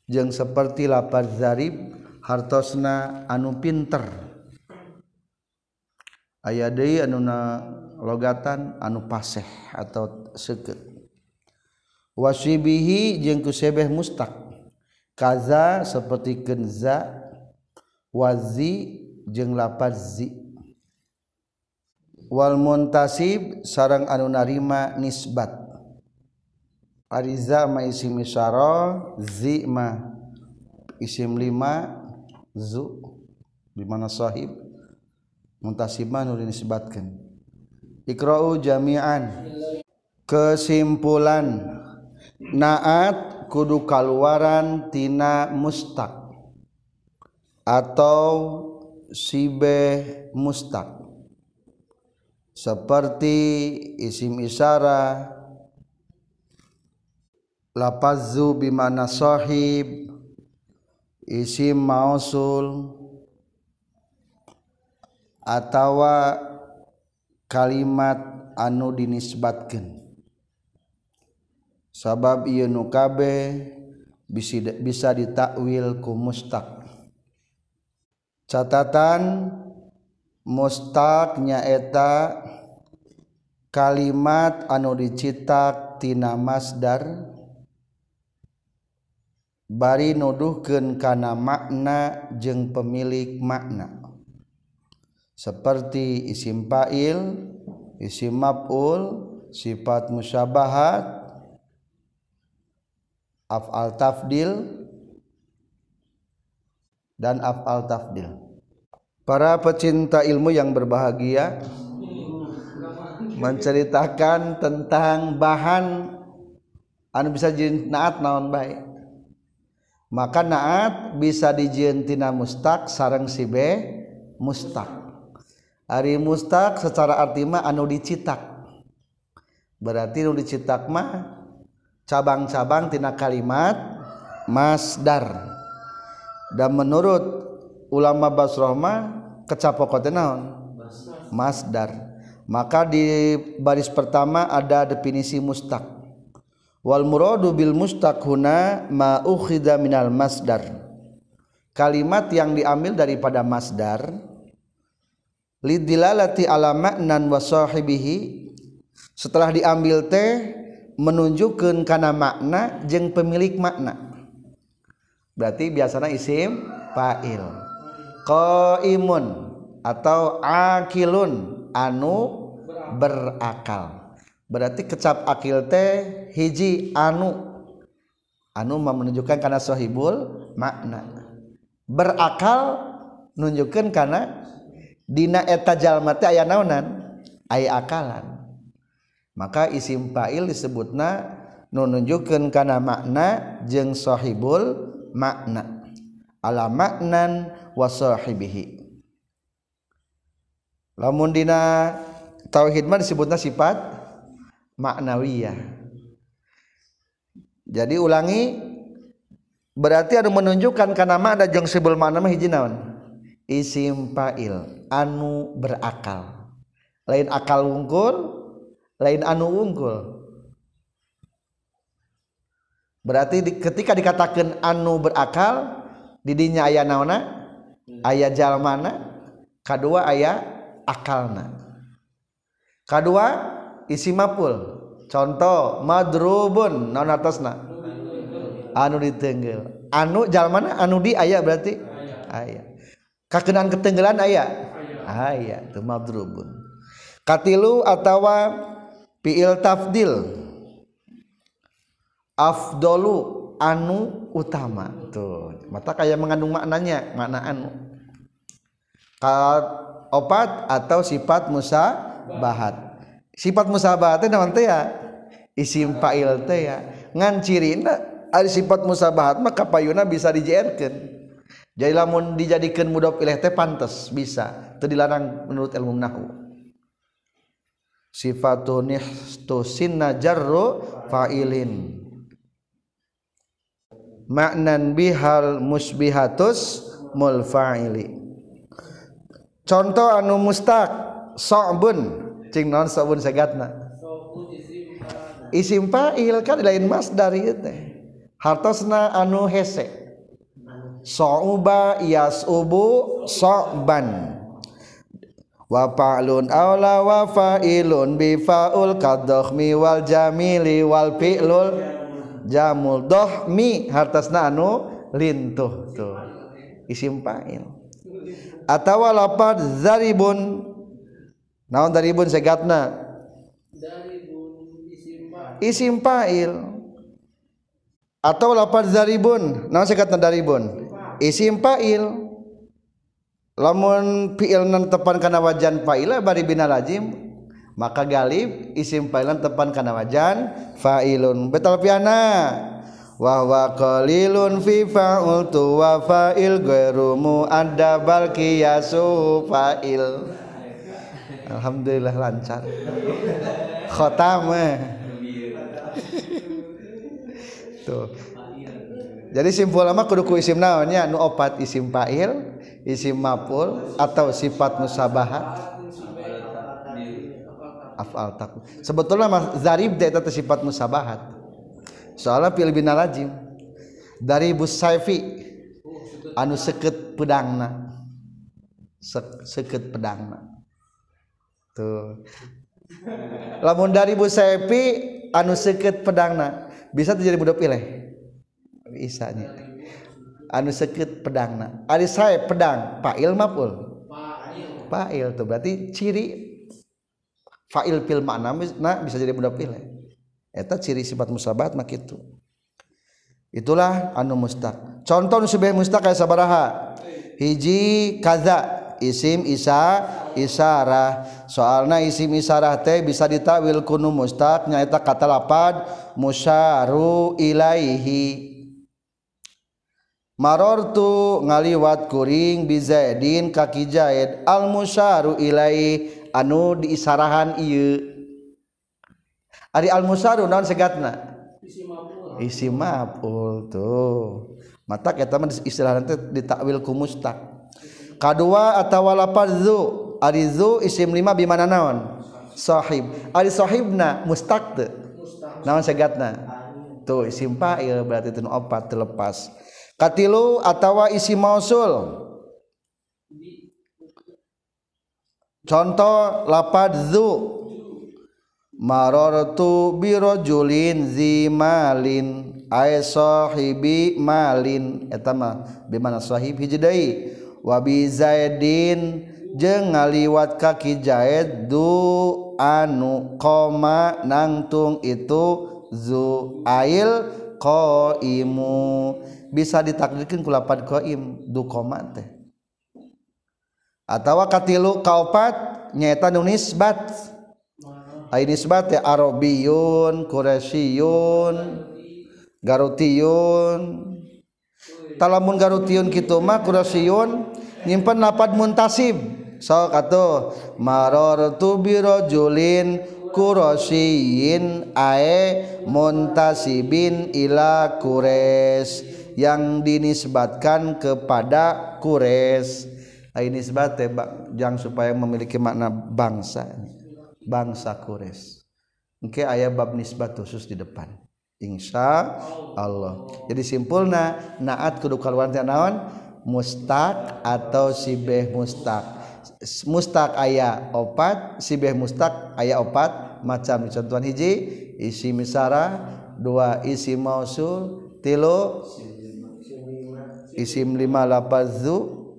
jeung seperti lapar zarib hartosna anu pinter. Aya deui anu logatan anu paseh atau seukeut. Wasibihi jeung kusebeh mustaq kaza seperti kenza wazi jeung lapar zi. Wal muntasib sarang anu narima nisbat. Ariza ma isim isyara zi ma isim lima zu di mana sahib muntasibah nu dinisbatkeun. Iqra'u jami'an. Kesimpulan. Naat kudu kaluaran tina mustaq atau sibe mustaq seperti isim isyara lapazu bimana sahib isim mausul. Atawa kalimat anu dinisbatkeun. Sabab ieu nu kabeh bisa ditakwil ku mustaq. Catatan mustaq nyaeta kalimat anu dicitak tina masdar bari nuduhkeun kana makna jeung pemilik makna. Seperti isim fa'il isim maf'ul sifat musyabahat af'al tafdil dan af'al tafdil. Para pecinta ilmu yang berbahagia menceritakan tentang bahan anu bisa jin naat naon baik maka naat bisa dijieun tina mustaq sareng si B mustaq ari mustaq secara arti mah anu dicitak. Berarti anu dicitak mah cabang-cabang tina kalimat masdar. Dan menurut ulama Basrah mah kecapokot naon? Masdar. Maka di baris pertama ada definisi mustaq wal muradu bil mustaq huna ma ukhidha minal masdar. Kalimat yang diambil daripada masdar lidilalati ala maknan wa sahibihi setelah diambil teh menunjukkan karena makna jeng pemilik makna. Berarti biasanya isim fa'il. Qaimun atau akilun anu berakal berarti kecap akil teh hiji anu. Anu menunjukkan karena sohibul makna. Berakal nunjukkan karena dina eta jalma teh aya naonan aya akalan. Maka isim fa'il disebutna nu nunjukkeun kana makna jeung sohibul makna. Ala maknan wa sahibihi lamun dina tauhid mah disebutna sifat maknawiyah. Jadi ulangi berarti ada menunjukkan karena makna jeung sibul makna mah hiji naon? Isim fa'il anu berakal. Lain akal wungkul lain anu unggul berarti di, ketika dikatakan anu berakal didinya ayah naona? Ayah jalmana kedua ayah akalna. Kedua isi mapul. Contoh madrubun naon atasna? Anu ditenggel anu jal mana? Anu di ayat berarti? Ayat kakenan ketenggelan ayat ayat itu madrubun. Katilu atawa fiil tafdil. Afdolu anu utama. Tuh mata kayak mengandung maknanya makna anu. Opat atau sifat musa bahat sifat musabahat teh naon teh ya? Isim fa'il teh ya. Ngan cirina ada sifat musabahat maka payuna bisa dijerkeun jadi lamun dijadikan mudhof ilaih teh pantes bisa. Teu dilarang menurut ilmu nahwu sifatun ihtusinna jarru fa'ilin. Maknan bihal musbihatus mulfa'ili contoh anu mustaq sa'bun cing non sa'bun segatna. Isim fa'il kan lain masdar ieu teh. Hartosna anu hese. Sa'uba yas'ubu sa'ban wa fa'lun aula wa fa'ilun bi fa'ul wal jamili wal fi'lul jamul dohmi. Hartasna anu lintuh tuh. Isim fa'il atawa lapad zaribun naon daribun segatna? Isim fa'il atau lapad zaribun naon segatna daribun isim fa'il lamun fi'il nan tepan kana wajan fa'ila bari bina lazim maka galib isim fa'ilan tepan kana wajan fa'ilun betul piana? Wa wa qalilun fi fa'ultu wa fa'il ghairu mu'addabal qiyasu fa'il Alhamdulillah lancar. Khotam. Eh. tuh. Jadi simpul lama kudu ku isim naonnya nu opat isim fa'il isim maful atau sifat musabahat. Afal takut. sebetulnya mas zarib dia itu sifat musabahat. Soalnya pilih bina lajim dari busaifi anu seket pedangna. Sek, seket pedangna. tuh. Lamun dari Bu Sepi anu seket pedangna. Bisa terjadi budak pilih bisa nya. Anu seket pedangna. Ari saya pedang fa'il maf'ul fa'il tuh berarti ciri fa'il fil makna nah, bisa jadi budak pilih eta ciri sifat musabat mah kitu. Itulah anu mustaq. Contoh nu mustak kayak sabaraha? Hiji kaza. isim Isa isyarah soalna isim isyarah teh bisa ditawil kunu mustaq nyaeta kata lapad musyaru ilaihi. Marortu ngaliwat kuring bizaidin kaki jaid al musyaru ilaihi anu diisarahan iya Ari al musyaru naon segatna? Isim maf'ul tuh. Mata kita istilah nanti ditakwil ku mustaq. Kadua atau lapazu arizu isim lima bimana naon? Sahib. Ari sahibna mustaqte naon segatna? Tuh isim fa'il berarti tun opat terlepas katilu atau isim mausul. Contoh lapadzu marortu birojulin zimalin ay sahibi malin. Eta mah bimana sahib hiji deui? wabi Zaidin jeung ngaliwat kaki Zaid du anu koma nangtung itu zu ail qaimu. Bisa ditakdirkan ku lapan qaim du koma teh. Atawa katilu kaupat nyaeta nu nisbat. Ai nisbat teh arabiyun quraisyun garutiyun. Talamun garutiyun kitu mah quraisyun nyimpen lapad muntasib so katu marartu bi rajulin quraisyin ae muntasibin ila qures yang dinisbatkan kepada qures ini sebate jang supaya memiliki makna bangsa. Bangsa Quraisy Oke ayah bab nisbat khusus di depan. Insya Allah. Jadi simpulna naat kudu kaluar naon mustaq atau sibeh mustaq. Mustaq ayah opat sibeh mustaq ayah opat macam contohan hiji. Isi misara dua isi mausul tilu isim lima lapazu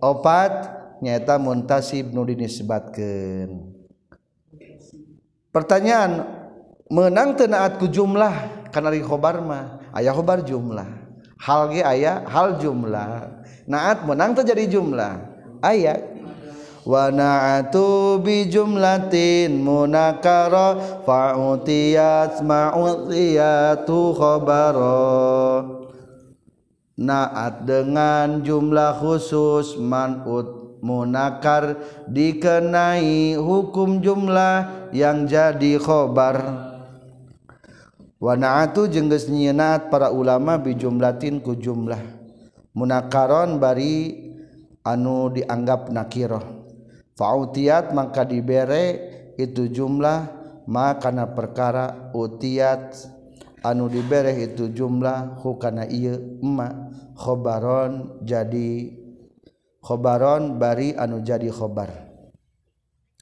opat nyata muntasib nu dinisbatkeun. Pertanyaan menang tenaat ku jumlah? Karena khobar mah ayah khobar jumlah hal ge ayah hal jumlah. Naat menang terjadi jumlah. Ayat wa na'atu bi jumlatin munakara fa'utiyat ma'utiyatu khabara. Naat dengan jumlah khusus man'ut munakar dikenai hukum jumlah yang jadi khobar Wanaatu jengges nyinat para ulama bijumlatin ku jumlah. Munakaron bari anu dianggap nakiroh fautiat maka dibere itu jumlah maka na perkara utiat. Anu dibere itu jumlah hukana iya emma khobaron jadi khobaron bari anu jadi khobar.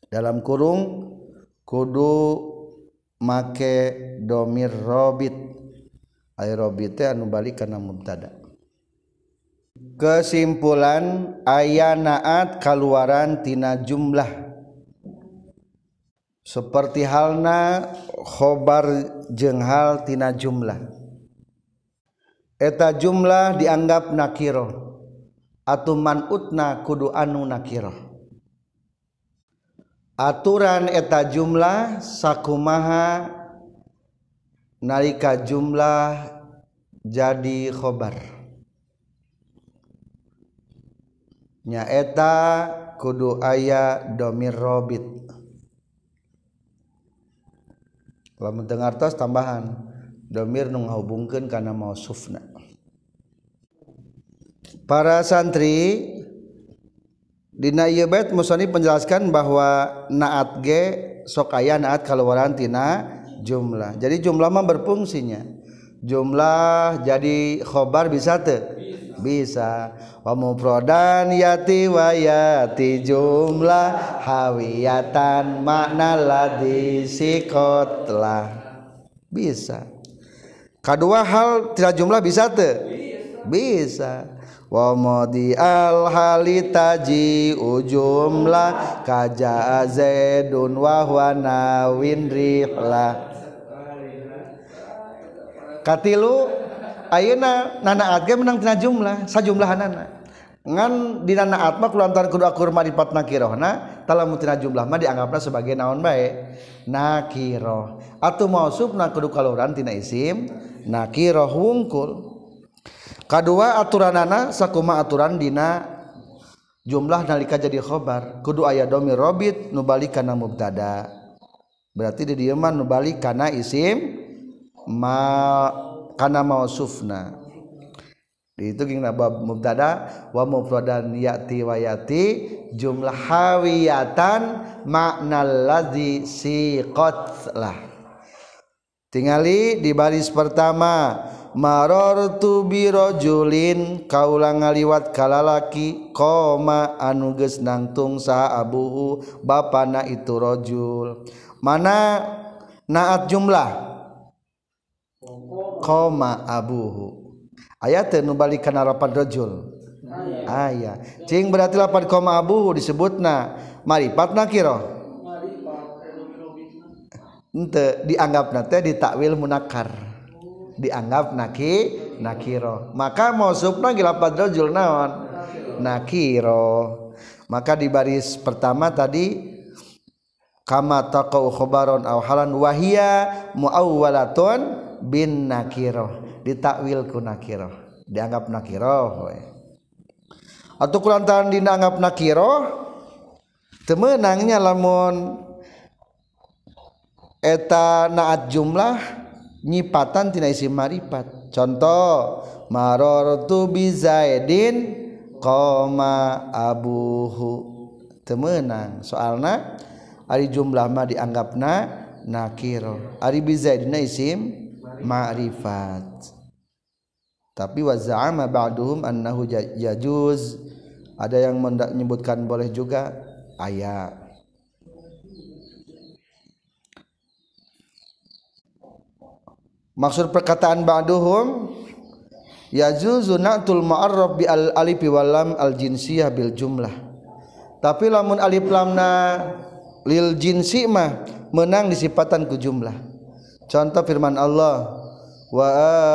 Dalam kurung kudu make domir robit. Ay aerobite anu balik karena mubtada. Kesimpulan ayat naat keluaran tina jumlah. Seperti halna khobar jenghal tina jumlah. Eta jumlah dianggap nakiro. Atau manutna kudu anu nakiroh aturan eta jumlah sakumaha nalika jumlah jadi khobar. Nyaeta kudu aya domir robit. Lamun tengartos tambahan domir nu ngahubungkeun kana mausufna. Para santri dina ieu bait musannif menjelaskan bahwa naat ge sok aya naat kaluaran tina jumlah. Jadi jumlah mah berfungsinya. Jumlah jadi khobar bisa teu? Bisa. Wa mufradan yati wa yati jumlah hawiyatan makna ladhi sikotlah bisa. Kedua hal tidak jumlah bisa te bisa wamodi alhalitaji ujumlah kaja zaidun wahwana winrihla katilu ayeuna nanaat ge menang tina jumlah sajumlahanana. Ngan di nanaat mah kulantar kudu akur maripat nakirohna talamu tina jumlah mah dianggapna sebagai naon bae? Nakiroh atuh mausufna kudu kaluran tina isim nakiroh wungkul. Kadua aturanana sakuma aturan dina jumlah nalika jadi khobar. Kudu aya domi robit nubalik kana mubtada. Berarti di dieu mah nubalik kana isim ma kana mausufna. Itu gingna bab mubtada. Wa mufradan yati wa yati jumlah hawiyatan makna ladzi siqat lah. Tingali di baris pertama maror tubirojulin kaula ngaliwat kalalaki koma anu geus nangtung sa abuhu bapana itu rojul mana naat jumlah? Koma abuhu. Ayat nu balik kana rapat rojul aya. Cing berarti lapan koma abuhu disebutna. Maripat nakiro ente dianggap nate ditakwil munakar. Dianggap naki nakiro. Maka mau subna lapan rajul naon? Nakiro. Maka di baris pertama tadi kama taqau khabaron aw halan wahia muawwalatun bin nakiroh ditakwil ku nakiroh dianggap nakiroh we. atau kulantaran dianggap nakiroh temenangnya lamun eta naat jumlah nyipatan tina isim marifat. Contoh marortu bi zaidin koma abuhu. Temenang soalna ari jumlah mah dianggapna nakiro ari bi zaidin isim ma'rifat. Tapi wa za'ama ba'duhum annahu yajuz ada yang menyebutkan boleh juga ayat maksud perkataan ba'duhum yajuzu na'tul ma'arraf bi al alif wal lam al jinsiyah bil jumlah. Tapi lamun alif lamna lil jinsi mah menang disipatan ku jumlah. Contoh firman Allah wa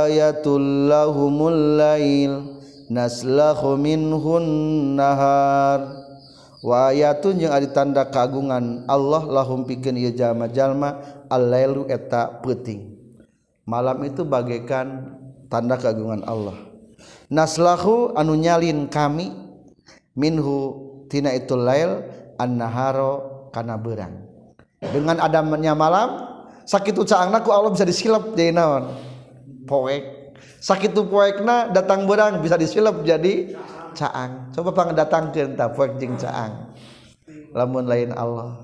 ayatul lahumul lail naslahu minhun nahar. Wa ayatun jeung ari tanda kagungan Allah lahum pikeun ieu jalma-jalma al-lailu eta peuting malam itu bagaikan tanda keagungan Allah. Naslahu anu nyalin kami minhu tina itu lail an-naharo kana berang. Dengan adanya malam sakitu caangna ku Allah bisa disilap jadi naon? Poek. Sakitu poekna datang berang bisa disilap jadi caang. Coba pang datangkeun tah poek jeung caang. Lamun lain Allah.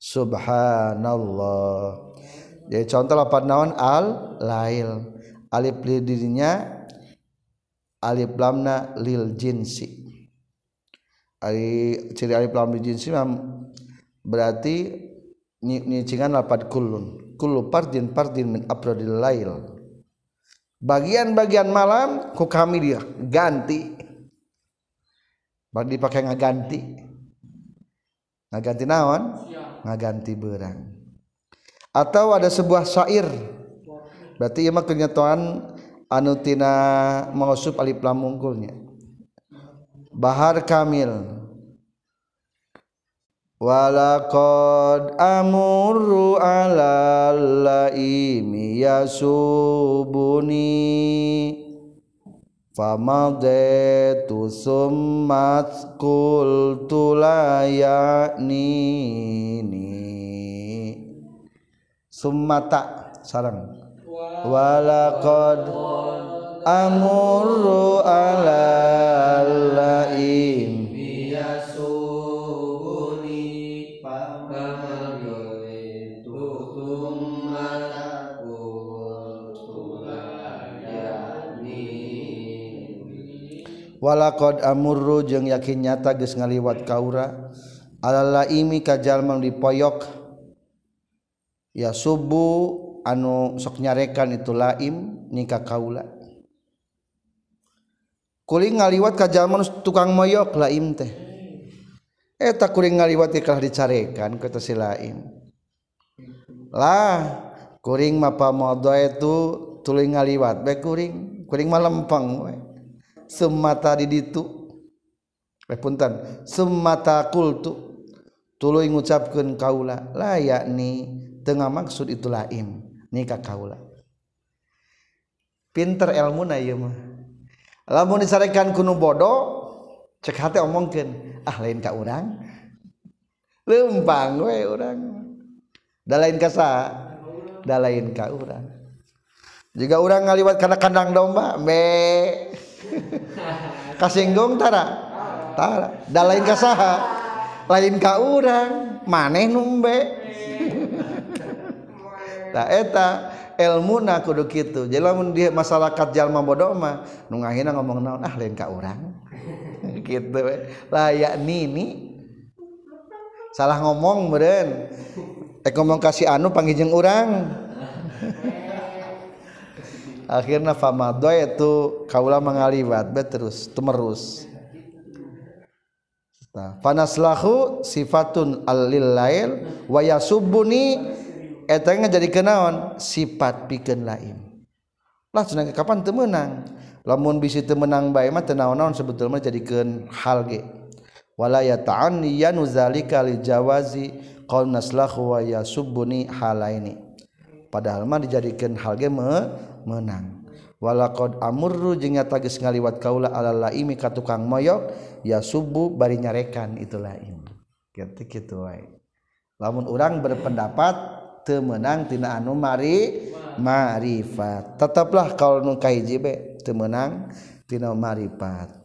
Subhanallah jadi contoh lapan naon al lail alif li dirinya alif lamna lil jinsi. Ari ciri alif lam lil jinsi berarti nyicingan lapat kulun. Kullu pardin pardin min afrodil lail. Bagian-bagian malam ku kami dia ganti. Dipakai ngaganti. Ngaganti naon? Ngaganti berang atau ada sebuah syair. Berarti ieu mah kenyataan anu tina mausuf alif lam mungkulnya. Bahar kamil. Walaqad amurru ala laimi yasubuni. Famadatu summat ya'nini summata sarang. Walaqad amurru ala laim. Walaqad amurru jeung yakin nyata geus ngaliwat kaura. Ala laimi ka jalma dipoyok ya subuh anu sok nyarekan itu laim nikah kaula kuling ngaliwat ka jalma tukang moyok laim teh. Eta kuring ngaliwat kalah dicarekan kata si laim. Lah kuring mapa modo itu tuluy ngaliwat bae kuring. Kuring malempeng we. Semata di ditu eh punten. Semata kultu. Tuluy ngucapkeun kaula. Layak nih tengah maksud itu laim nikah kaula pinter ilmu na ieu mah. Lamun disarekan kuno bodoh cek hati omongkeun ah lain ka urang. Lempang we urang. Da lain ka saha da lain ka urang. Jika urang ngaliwat kana kandang domba me kasinggung tara? Tara. Da lain ka saha? Lain ka urang. Maneh numbe nah eta ilmu na kudu gitu jadi lamun di masyarakat jalma bodoh mah nu ngahina ngomong naon ah lain ka urang. Gitu we. Layak nini. Salah ngomong meureun. Eh ngomong kasih anu panggijeng urang. Akhirnya famadwa itu kaula mengaliwat terus temerus nah, panaslahu sifatun alil lail wa yasubuni eta jadi kenaon sifat pikeun lain. Lah cenah kapan teu meunang? Lamun bisi teu meunang bae mah teu naon-naon sebetulna jadikeun hal ge. Wala yata'anni yanu zalika li jawazi qaul naslahu wa yasubbuni halaini. Padahal mah dijadikeun hal ge meunang walaqad amurru jeung nyata geus ngaliwat kaula ala laimi ka tukang moyok ya subuh bari nyarekan itu laim kitu kitu wae. Lamun urang berpendapat temenang tina anu mari marifat. Tetaplah kalau nu kahiji be temenang tina marifat.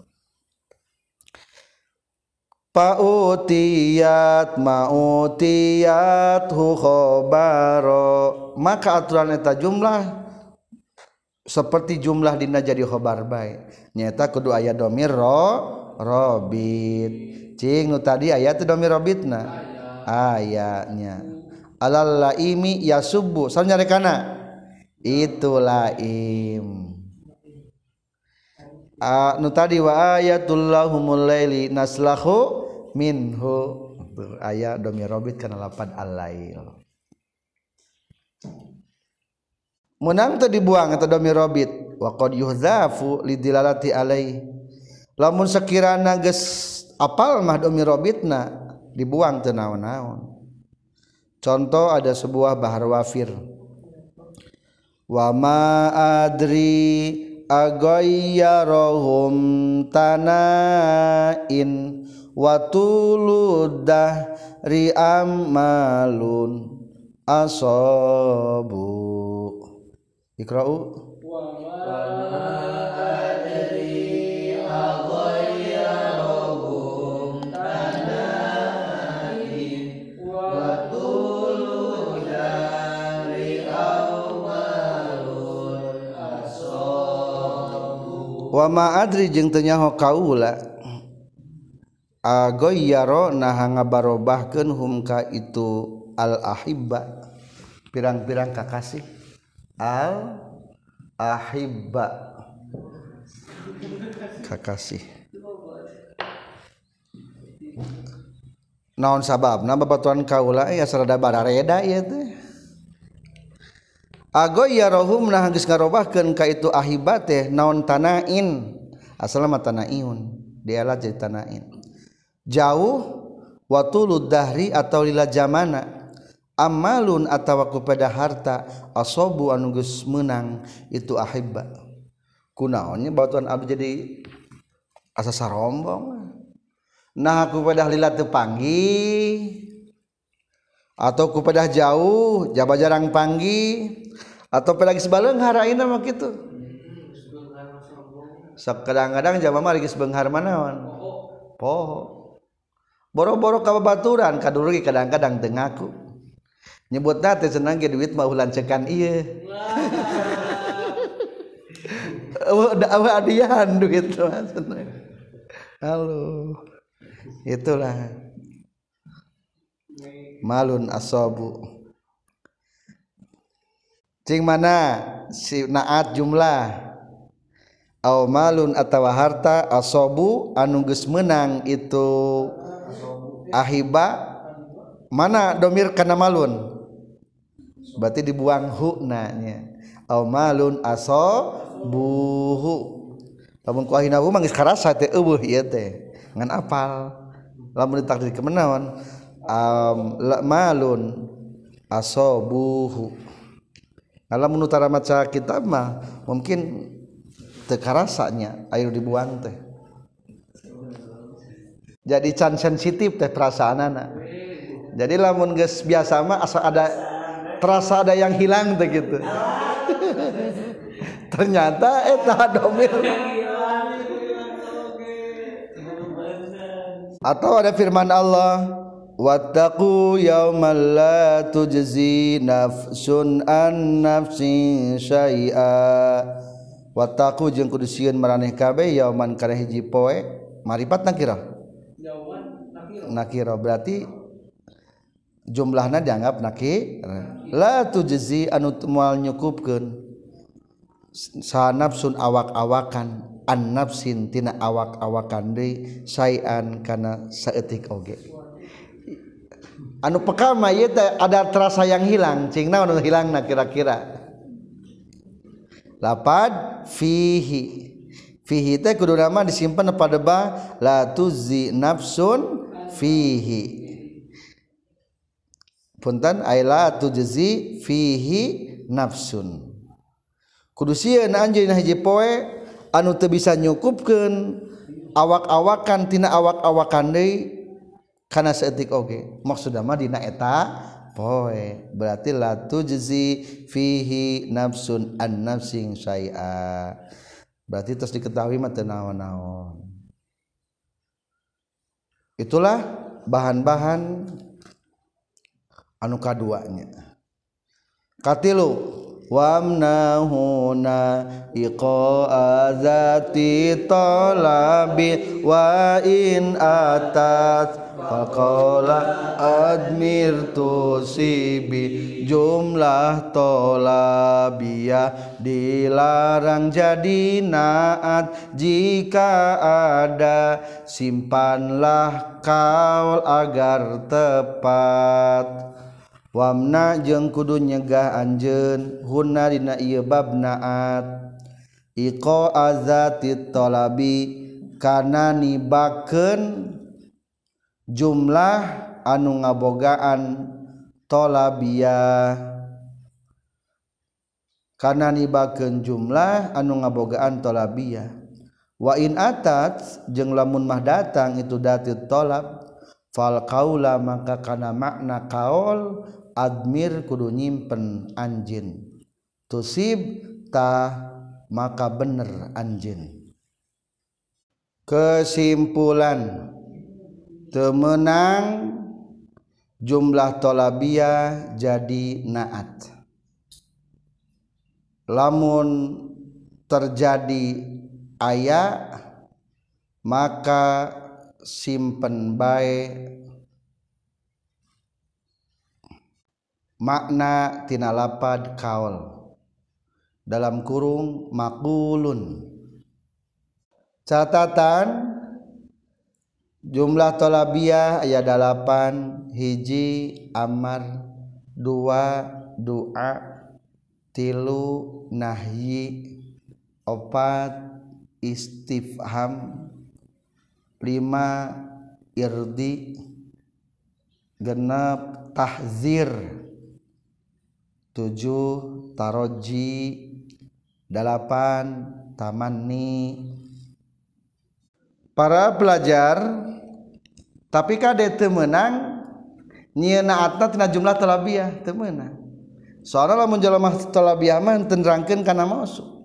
Pautiyat mautiyat hu khobaro. Maka aturan eta jumlah seperti jumlah dina jadi khobar bae. Nyata kudu aya domir ro robit. Cing nu tadi aya teu domir robitna? Ayatnya alal laimi yasubbu. Sal nyarekana itu laim. Ah, nu tadi wa ayatullahumul laili naslahu minhu. Aya domir robit kana lapan al-lail. Menang teu dibuang eta domir robit? Wa qad yuhzafu lidilalati alai lamun sekirana geus apal mah domir robitna dibuang teu naon-naon contoh ada sebuah bahar wafir. Wa ma adri agayyarahum tanain watuludah riamalun asabu. Ikra'u wa wama adri jeung teu nyaho kaula agoyaro nah ngabarobahkeun hum ka itu al ahibba pirang-pirang kakasih al ahibba kakasih. Naon sabab nama batuan kaula ya sarada barareda ieu teh. ago ya rohum nah geus ngarobahkeun ka itu ahibat teh naon tanain Asalna mah tanaiun dialah jadi tanain jauh watulud dahri atau lila jamana. Amalun atawa kepada harta asobu anu geus meunang itu ahibba kunaonnya batuan abdi jadi asa sarombong. Nah aku pada lila tepanggi atau kepada jauh jaba jarang panggi. Atau pelagi sebaleung haraina mah kitu. Sok kadang-kadang jama mah geus beunghar manaon poho. Boro-boro ka babaturan kadulugi kadang-kadang teu ngaku. Nyebutna teh senang ge duit mah ulan cekan ieu. Awa adian duit mah senang. Halo. Itulah. Malun asabu Cing mana? Si naat jumlah. Au malun atawa harta asobu anu geus meunang itu ahiba. Mana domir kana malun? Berarti dibuang hu nanya au malun asobuhu lamun ku ahina hu mangis karasa teh eueuh ieu teh. Ngan apal. Lamun ditakdir kemenaon um, malun asobuhu alam utara maca kitab mah mungkin tekarasanya air dibuang teh. Jadi can sensitif teh perasaan anak jadi lamun geus biasa mah asa ada terasa ada yang hilang teh gitu. Ternyata eta domir. Atau ada firman Allah Wattaqu yawman la tujzi nafsun an nafsin syai'a Wattaqu jeung kudu sieun maraneh kabeh yauman kana hiji poe maripat nakira nakira berarti jumlahna dianggap naki La tujzi anu moal nyukupkeun. Sanafsun awak-awakan an nafsin tina awak-awakan deui sayan kana saeutik oge. anu peka may ada terasa yang hilang. Cingna anu hilang na kira-kira? Lapad fihi. Fihi teh kudu nama disimpan pada ba la tuzi nafsun fihi. Punten ay la tujzi fihi nafsun. Kudu sieun anjeun hiji poe anu teu bisa nyukupkeun awak-awakan tina awak-awakan deui. Kana saeutik oge maksudna mah dina eta poe berarti la tujzi fihi nafsun an nafsin syai'a. Berarti terus diketahui mah naon-naon. Itulah bahan-bahan anu kaduanya. Katilu wamnahuna iqa azati talabi wa in atat Faqala admir tusibi jumlah tolabia dilarang jadi naat jika ada. Simpanlah kaul agar tepat. Wamna jeung kudu nyegah anjeun hunna dina ieu bab naat. Iqa azati talabi kana nibakeun jumlah anu ngabogaan tolabiyah karena nibakeun jumlah anu ngabogaan tolabiyah wa in atat jeung lamun mah datang itu dati tolab fal kaula maka kana makna kaol admir kudu nyimpen anjin tusib ta maka bener anjin kesimpulan. Temenang jumlah tolabiyah jadi naat. Lamun terjadi ayat maka simpen baik makna tinalapad kaul dalam kurung makulun. Catatan jumlah tolabiah ayat 8 hiji amar dua doa tilu nahyi opat istifham lima irdi genap tahzir tujuh taroji delapan tamani para pelajar tapi kade temenang? Nyieuna atna tina jumlah talabiah temenang. Soalnya lamun jelema talabiah mah tenrangkeun kana masuk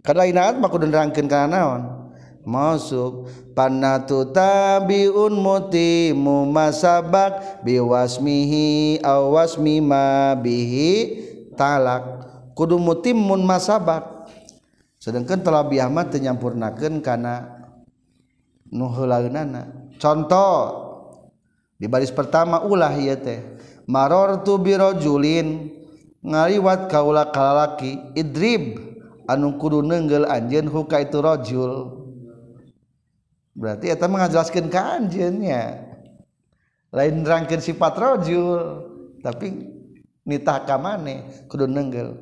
kada inaat mah kudu nerangkeun kana naon? Masuk panatu tabiun mutimu masabak biwasmihi awasmi ma bihi talak. Kudu mutimun masabak. Sedangkan talabiah mah teu nyampurnakeun kana nuhulana contoh di baris pertama ulah ieu teh maror tu birojulin ngaliwat kaula kalalaki idrib anu kudu nenggel anjeun huka itu rojul. Berarti eta mengajelaskan ke anjeunnya lain nerangkeun sifat rojul tapi nitah ka maneh kudu nenggel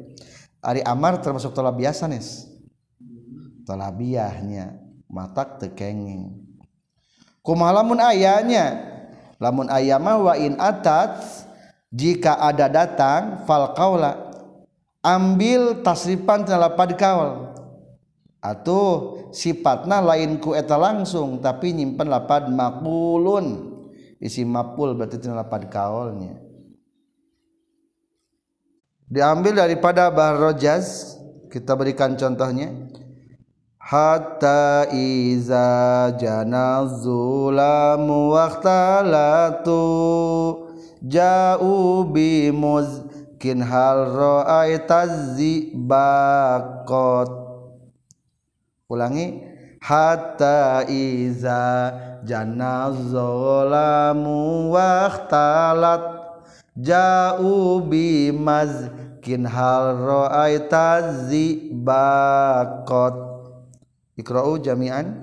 ari amar termasuk tolak biasa tolabiahnya matak teu kenging kumaha lamun ayanya lamun aya mah wa in atat jika ada datang fal qaula ambil tasrifan tina lapad kaul. Atuh sifatna lain ku eta langsung tapi nyimpen lapad maqulun isi mapul berarti tina lapad kaulnya. Diambil daripada bahar rojaz kita berikan contohnya hatta iza jana zulamu waqtalatu ja'u bi muzkin hal ra'aita zibaqat ulangi. Hatta iza jana zulamu waqtalat ja'u bi mazkin hal ra'aita zibaqat Iqra'u jami'an.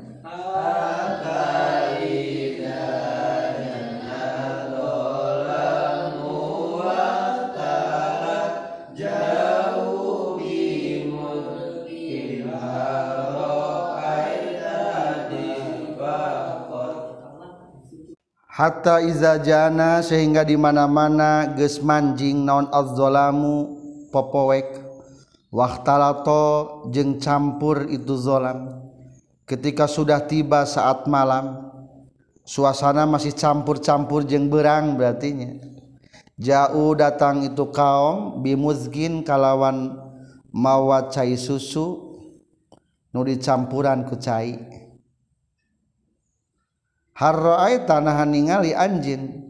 Hatta iza jana sehingga di mana-mana geus manjing naon az-zalamu popowek. Waktalato jeung campur itu zolam ketika sudah tiba saat malam suasana masih campur-campur jeung berang berartinya. Jauh datang itu kaum bimuzgin kalawan mawa cai susu nu dicampuran ku cai. Harroai tanahan ningali anjin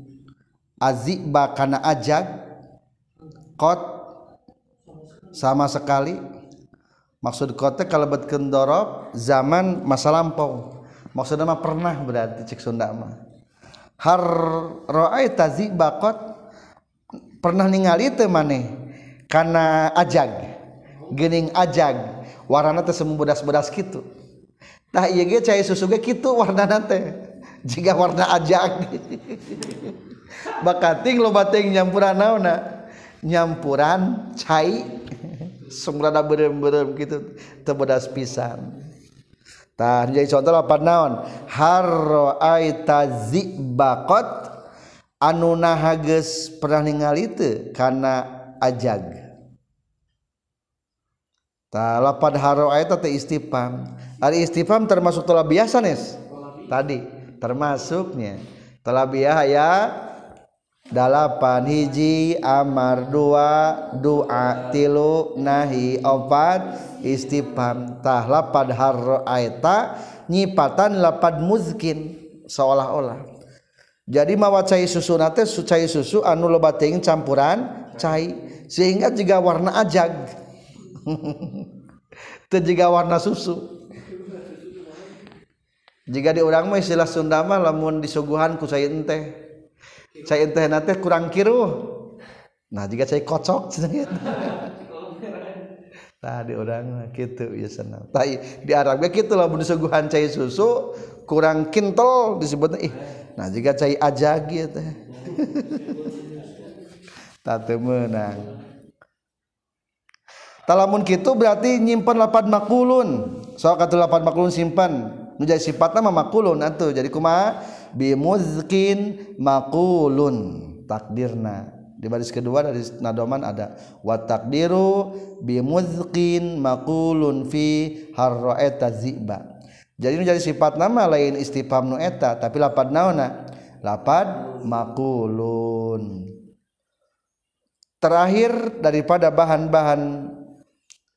azibba kana ajag kot sama sekali maksud kota kalebet kendorop zaman masa lampau. Maksudnya mah pernah berarti cek Sunda mah. Har roai tazi bakot pernah ningali teu maneh? Kana ajag gening ajag warna teh semu bedas-bedas kitu. Tah ieu ge cai susu ge kitu warnana teh jika warna ajag. Bakating loba teh nyampuran naona nyampuran cai semrada berem-berem gitu tebedas pisan. Tah jadi contoh apa naon? Harro aita zibakot anu nahages pernah ningali teu kana ajag. Tah lapan harro aita teh istifham ari istifham termasuk tolabiyah sanes tadi termasuknya. Tolabiyah ya. dalapan hiji amar dua doa tilu nahi opat istifham tah lapad harro aeta nyipatan lapad muzkin seolah-olah. Jadi mawa mawacai susu nate sucai susu anu loba teuing campuran cai sehingga jika warna ajag. Teu jiga warna susu. Jika di diurang mah istilah Sunda mah lamun disuguhan ku cai teh cai teh nate kurang kiruh nah jika cai kocok Tah di urang mah kitu biasana. Tah di Arab ge kitu lamun disuguhan cai susu kurang kintel disebutnya ih. Nah jika cai ajag ieu teh. Tah teu meunang. Talamun kitu berarti nyimpen lapan makulun. So kata lapan makulun simpan. Nu jadi sifatna mah makulun atuh. Jadi kumaha? Bimuzkin makulun takdirna. Di baris kedua dari nadoman ada wa takdiru bimuzkin makulun fi harraeta ziba. Jadi nu jadi sifat nama lain istifham nu eta tapi lapad naona? Lapad makulun. Terakhir daripada bahan-bahan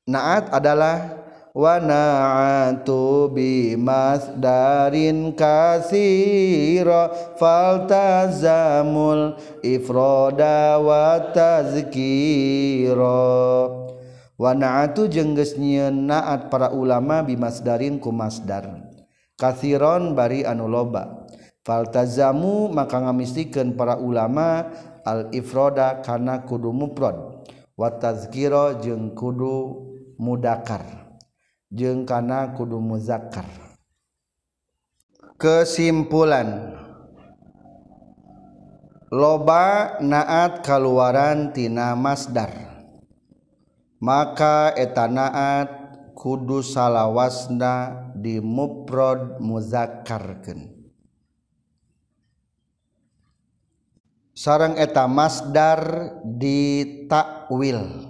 naat adalah wana'atu bimasdarin kasira faltazamul ifroda wa tazkira. Wana'atu jengges naat para ulama bimasdarin ku masdar. Kathiron bari anu loba. Faltazamu maka ngamistikeun para ulama al ifroda kana kudu muprod wa tazkira jeung kudu mudakar. jeung kana kudu muzakkar. Kesimpulan. Loba naat kaluaran tina masdar. Maka eta naat kudu salawasna di muprod muzakkarkeun. Sarang eta masdar di ditakwil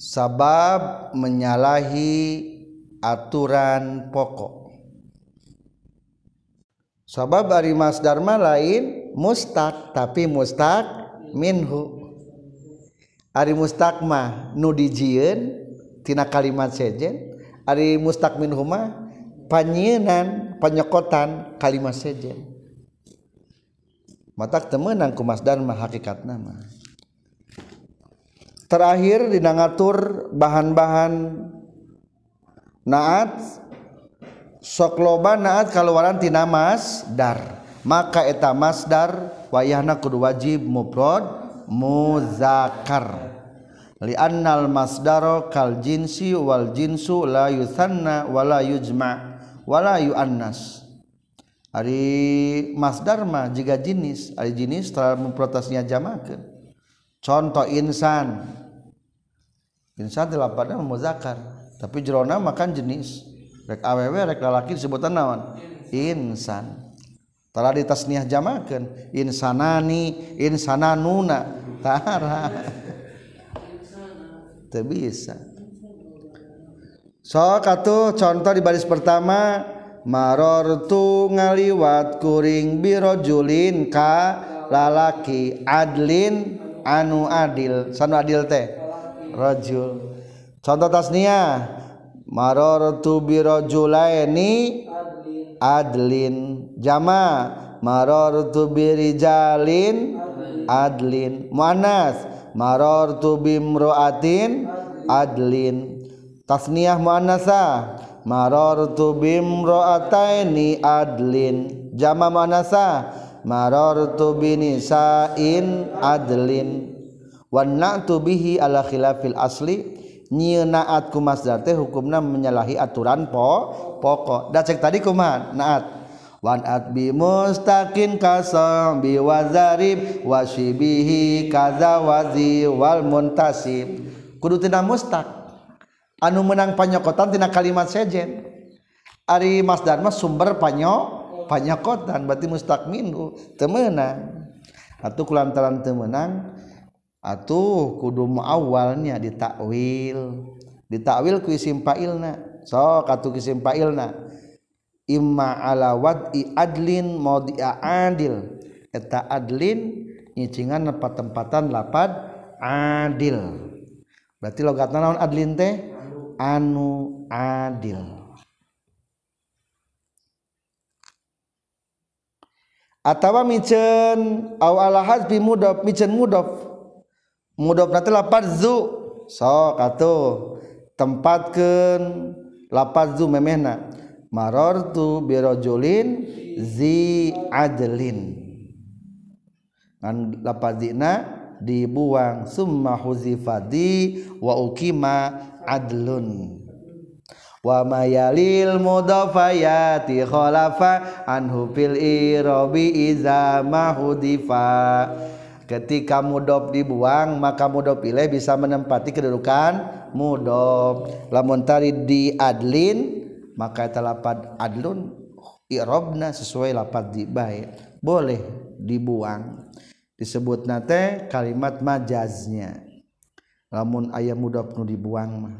sabab menyalahi aturan pokok. Sabab ari masdarma lain mustaq tapi mustaq minhu. Ari mustaq mah nu dijieun tina kalimat sejen. Ari mustaq minhu mah panyeunan penyekotan kalimat sejen. Matak temenang ku masdar mah hakikat nama terakhir dinangatur bahan-bahan naat sok loba naat kaluarantina masdar. Maka eta masdar wayahna kudu wajib mufrad muzakkar li'annal masdaro kal jinsi wal jinsu la yusanna wala yujma wala yuannas. Ari masdar mah jiga jenis ari jenis telah memprotasnya jamakeun. Contoh insan. Insan tidak pada muzakar tapi jerona makan jenis. Rek aww rek lalaki disebutan naon? Insan. Tara di tasniah jamakeun. Insanani insananuna. Tara. Teu bisa. So katu contoh di baris pertama marortu ngaliwat kuring birojulin ka lalaki adlin anu adil. Sanu adil teh rajul. Contoh tasnia marartu bi rajulaini adlin. Jama. Marartu bi rijalin adlin. Muannas. Marartu bimraatin adlin. Tasniyah muannasa marartu bimraataini adlin. Jama muannasa marartu binisain adlin Wana bihi ala khilafil asli nyienaat ku masdar teh hukumna menyalahi aturan po pokok. Da cek tadi kumaha? Naat. Wan at bi mustaqin kasam bi wazarib wasibihi kaza wazi wal muntasib. Kudu tina mustaq. Anu menang panyokotan tina kalimat sejen. Ari masdar mah sumber panyo panyokotan berarti mustaq minhu temenang. atuh kulantaran teu meunang atuh kudu awalnya ditakwil. Ditakwil ku isim fa'ilna so katu isim fa'ilna imma ala wad'i adlin maudi'a adil. Eta adlin nyicingan tempat-tempatan lapad adil. Berarti logatna naon adlin teh? Anu adil. Atawa micen aw ala hazbi mudhof micen mudhof mudaf nanti lapad zu. Sok atuh. Tempatkan lapad zu memehna. Marartu birajulin zi adlin. Ngan lapadina dibuang. Summa huzifadi wa ukima adlun. Wa mayalil mudafayati khalafa anhu fil irabi iza mahudifa ketika mudop dibuang maka mudop pilih bisa menempati kedudukan mudop. Lamun tari di adlin maka eta lapad adlun i'rabna sesuai lapad di baik boleh dibuang. Disebut nate kalimat majaznya. Lamun ayam mudop nu dibuang mah.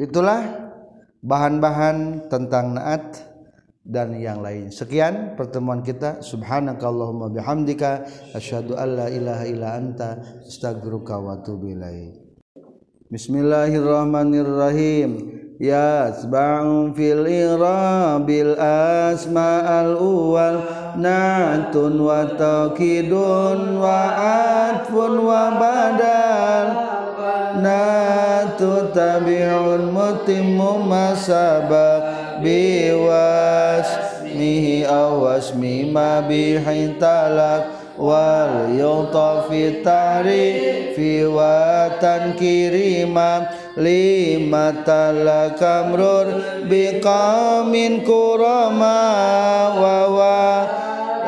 Itulah bahan-bahan tentang naat dan yang lain. Sekian pertemuan kita. Subhanakallahumma bihamdika asyhadu an la ilaha illa anta astaghfiruka wa atubu ilaik. Bismillahirrahmanirrahim. Irabil asma'al uwal natun wa taqidun wa atfun wa badal natu tabi'un mutimmu masabak biwasmihi awasmi ma bihin talak wal yutafi ta'rifi wa tankirima lima talaka mrur biqamin kurama wa wa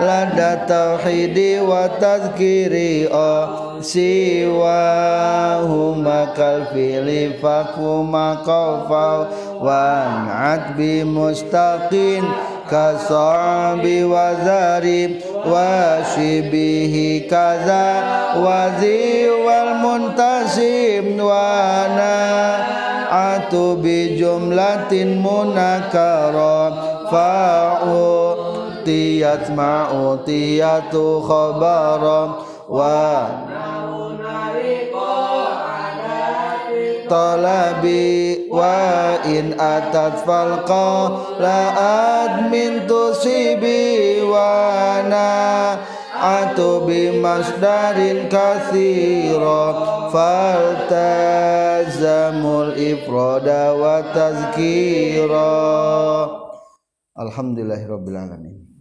lada tauhidi wa tazkiri oh siwa huma kal fili fakuma qawfau wan'at bi mustaqin kasabi wa zarib wa shibihi kaza wazi wal muntasim. Wa na atu bi jumlatin munakara fa'u tiyat ma'utiyatu khabara wa talabi wa in atat falqa la admin tusibi wa na atu bi masdarin kathira faltazamul ifrada wa tazkira. Alhamdulillahirabbil alamin